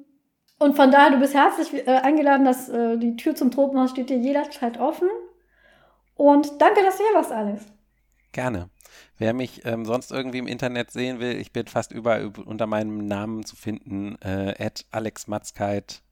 und von daher, du bist herzlich äh, eingeladen, dass äh, die Tür zum Tropenhaus steht dir jederzeit offen. Und danke, dass du hier warst, Alex. Gerne. Wer mich ähm, sonst irgendwie im Internet sehen will, ich bin fast überall unter meinem Namen zu finden, äh, Alex Matzkeit.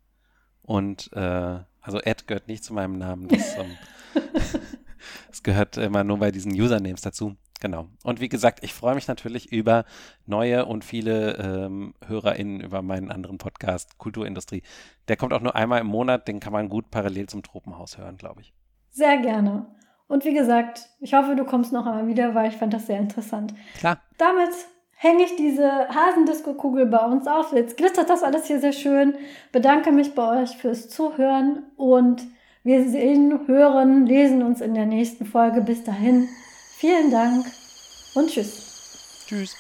Und äh, also Ed gehört nicht zu meinem Namen. Das, ähm, das gehört immer nur bei diesen Usernames dazu. Genau. Und wie gesagt, ich freue mich natürlich über neue und viele ähm, HörerInnen über meinen anderen Podcast Kulturindustrie. Der kommt auch nur einmal im Monat, den kann man gut parallel zum Tropenhaus hören, glaube ich. Sehr gerne. Und wie gesagt, ich hoffe, du kommst noch einmal wieder, weil ich fand das sehr interessant. Klar. Damit hänge ich diese Hasendisco-Kugel bei uns auf. Jetzt glitzert das alles hier sehr schön. Bedanke mich bei euch fürs Zuhören und wir sehen, hören, lesen uns in der nächsten Folge. Bis dahin. Vielen Dank und tschüss. Tschüss.